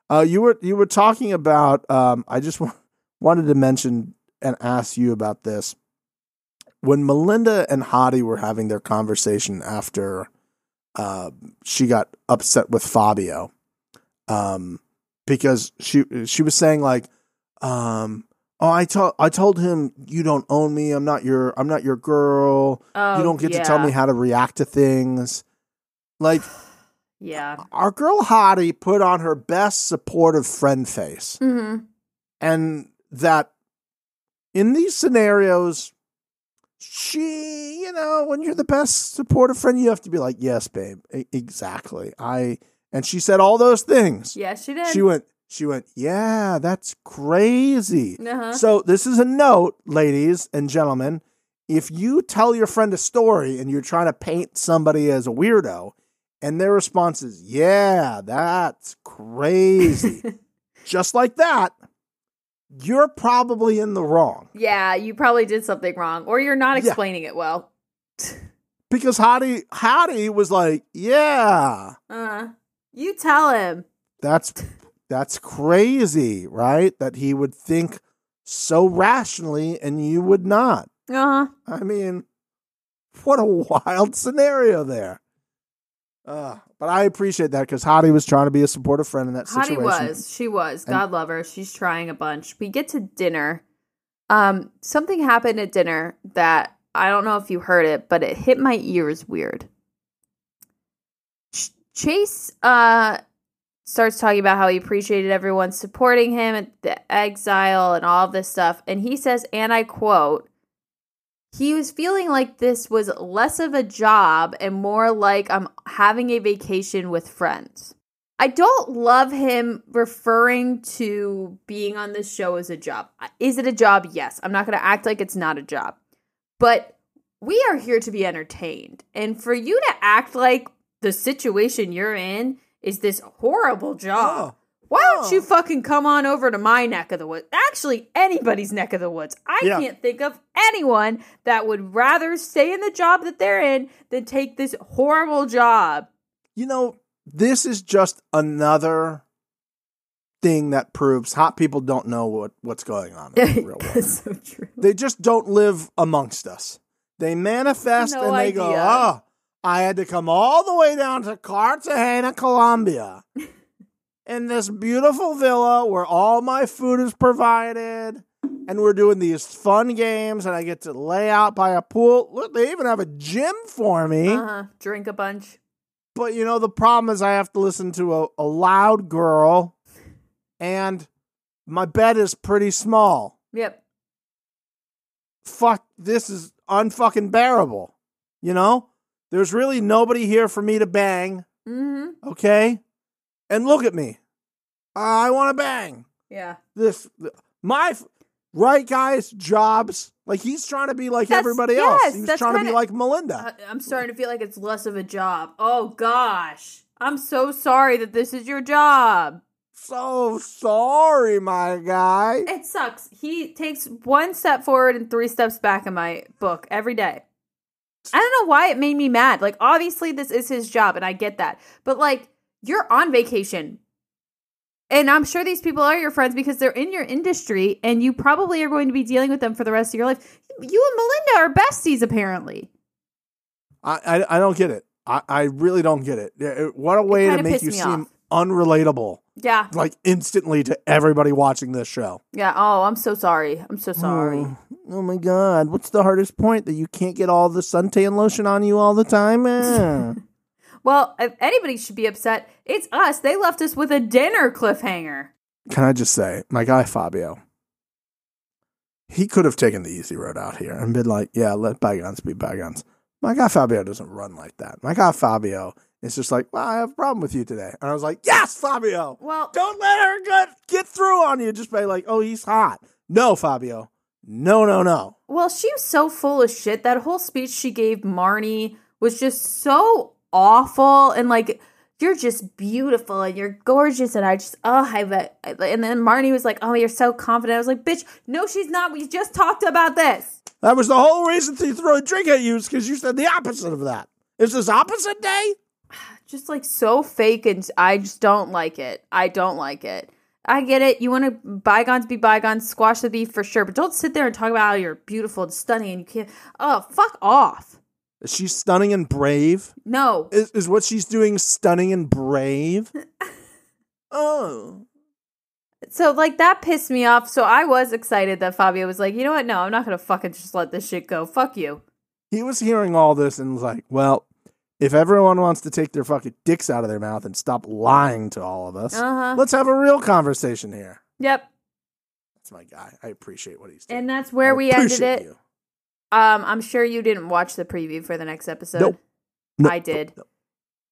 Speaker 2: Uh, you were you were talking about. Um, I just [laughs] wa- wanted to mention and ask you about this. When Melinda and Hottie were having their conversation after uh, she got upset with Fabio, um, because she she was saying like, um, oh, I told I told him you don't own me. I'm not your I'm not your girl.
Speaker 1: Oh,
Speaker 2: you don't get to tell me how to react to things. Like
Speaker 1: Yeah.
Speaker 2: our girl Hottie put on her best supportive friend face,
Speaker 1: Mm-hmm.
Speaker 2: and that in these scenarios, she, you know, when you're the best supportive friend, you have to be like, yes, babe, e- exactly. I and she said all those things.
Speaker 1: Yeah, she did.
Speaker 2: She went. She went. Yeah, that's crazy.
Speaker 1: Uh-huh.
Speaker 2: So this is a note, ladies and gentlemen. If you tell your friend a story and you're trying to paint somebody as a weirdo, and their response is, "Yeah, that's crazy," [laughs] just like that, you're probably in the wrong
Speaker 1: yeah, you probably did something wrong, or you're not
Speaker 2: Yeah.
Speaker 1: explaining it well. [laughs]
Speaker 2: because Hottie Hottie was like, "Yeah,
Speaker 1: Uh, you tell him.
Speaker 2: that's that's crazy, right? That he would think so rationally and you would not."
Speaker 1: Uh huh.
Speaker 2: I mean, what a [laughs] wild scenario there. Uh, but I appreciate that because Hottie was trying to be a supportive friend in that
Speaker 1: Hottie
Speaker 2: situation.
Speaker 1: was. She was.
Speaker 2: And-
Speaker 1: God love her. She's trying a bunch. We get to dinner. Um, something happened at dinner that I don't know if you heard it, but it hit my ears weird. Ch- Chase uh starts talking about how he appreciated everyone supporting him at the exile and all of this stuff, and he says, and I quote, he was feeling like this was less of a job and more like I'm having a vacation with friends. I don't love him referring to being on this show as a job. Is it a job? Yes. I'm not going to act like it's not a job. But we are here to be entertained. And for you to act like the situation you're in is this horrible job.
Speaker 2: Oh. Oh.
Speaker 1: Why don't
Speaker 2: Oh.
Speaker 1: you fucking come on over to my neck of the woods? Actually, anybody's neck of the woods. I
Speaker 2: Yeah.
Speaker 1: can't think of anyone that would rather stay in the job that they're in than take this horrible job.
Speaker 2: You know, this is just another thing that proves hot people don't know what, what's going on in the [laughs] real world.
Speaker 1: That's so true.
Speaker 2: They just don't live amongst us. They manifest
Speaker 1: No
Speaker 2: and they go,
Speaker 1: idea.
Speaker 2: oh, I had to come all the way down to Cartagena, Colombia, [laughs] in this beautiful villa where all my food is provided. And we're doing these fun games, and I get to lay out by a pool. Look, they even have a gym for me.
Speaker 1: Uh-huh. Drink a bunch.
Speaker 2: But you know, the problem is I have to listen to a, a loud girl, and my bed is pretty small.
Speaker 1: Yep.
Speaker 2: fuck this is unfucking bearable. You know? There's really nobody here for me to bang,
Speaker 1: Mm-hmm.
Speaker 2: okay? And look at me. I want to bang.
Speaker 1: Yeah.
Speaker 2: This my right guys jobs like he's trying to be like
Speaker 1: That's-
Speaker 2: everybody
Speaker 1: yes,
Speaker 2: else.
Speaker 1: He's
Speaker 2: trying to be like Melinda.
Speaker 1: I- I'm starting to feel like it's less of a job. Oh gosh. I'm so sorry that this is your job.
Speaker 2: so sorry, my guy.
Speaker 1: It sucks. He takes one step forward and three steps back in my book every day. I don't know why it made me mad. Like, obviously, this is his job, and I get that. But, like, you're on vacation. And I'm sure these people are your friends because they're in your industry, and you probably are going to be dealing with them for the rest of your life. You and Melinda are besties, apparently.
Speaker 2: I, I I don't get it. I, I really don't get it. What a way to make you seem
Speaker 1: off.
Speaker 2: unrelatable,
Speaker 1: Yeah.
Speaker 2: like instantly to everybody watching this show.
Speaker 1: Yeah. Oh, I'm so sorry. I'm so sorry.
Speaker 2: Oh, oh my god, what's the hardest point that you can't get all the suntan lotion on you all the time? Eh. [laughs]
Speaker 1: Well, if anybody should be upset, it's us. They left us with a dinner cliffhanger.
Speaker 2: Can I just say, my guy Fabio, he could have taken the easy road out here and been like, yeah, let bygones be bygones. My guy Fabio doesn't run like that. My guy Fabio is just like, well, I have a problem with you today. And I was like, yes, Fabio.
Speaker 1: Well,
Speaker 2: Don't let her get, get through on you just by like, oh, he's hot. No, Fabio. No, no, no.
Speaker 1: Well, she was so full of shit. That whole speech she gave Marnie was just so awful and like you're just beautiful and you're gorgeous. And I just, oh, I bet. And then Marnie was like, oh, you're so confident. I was like, bitch, no, she's not. We just talked about this.
Speaker 2: That was the whole reason to throw a drink at you is because you said the opposite of that. Is this opposite day? [sighs]
Speaker 1: Just like so fake. And I just don't like it. I don't like it. I get it. You want to bygones be bygones, squash the beef for sure. But don't sit there and talk about how you're beautiful and stunning and you can't. Oh, fuck off.
Speaker 2: Is she stunning and brave?
Speaker 1: No.
Speaker 2: Is, is what she's doing stunning and brave? [laughs] oh.
Speaker 1: So like that pissed me off. So I was excited that Fabio was like, you know what? No, I'm not gonna fucking just let this shit go. Fuck you.
Speaker 2: He was hearing all this and was like, well, if everyone wants to take their fucking dicks out of their mouth and stop lying to all of us,
Speaker 1: Uh-huh.
Speaker 2: let's have a real conversation here.
Speaker 1: Yep.
Speaker 2: That's my guy. I appreciate what he's doing.
Speaker 1: And that's where
Speaker 2: I
Speaker 1: we ended it.
Speaker 2: you.
Speaker 1: Um, I'm sure you didn't watch the preview for the next episode.
Speaker 2: Nope. Nope,
Speaker 1: I did.
Speaker 2: nope.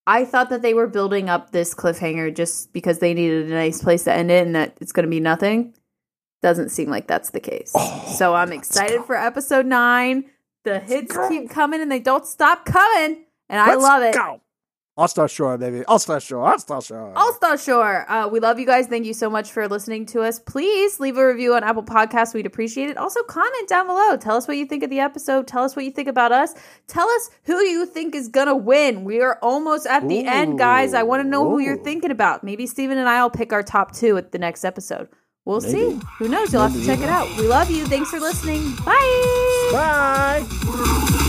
Speaker 1: I thought that they were building up this cliffhanger just because they needed a nice place to end it and that it's going to be nothing. Doesn't seem like that's the case.
Speaker 2: Oh,
Speaker 1: so I'm excited for episode nine. The hits keep coming and they don't stop coming. And I
Speaker 2: Let's
Speaker 1: love it.
Speaker 2: Go. All Star Shore, baby. All Star Shore. All Star Shore.
Speaker 1: All Star Shore. Uh, we love you guys. Thank you so much for listening to us. Please leave a review on Apple Podcasts. We'd appreciate it. Also, comment down below. Tell us what you think of the episode. Tell us what you think about us. Tell us who you think is going to win. We are almost at the end, guys. I want to know who you're thinking about. Maybe Steven and I will pick our top two at the next episode. We'll
Speaker 2: Maybe.
Speaker 1: see. Who knows? You'll have to check it out. We love you. Thanks for listening. Bye. Bye.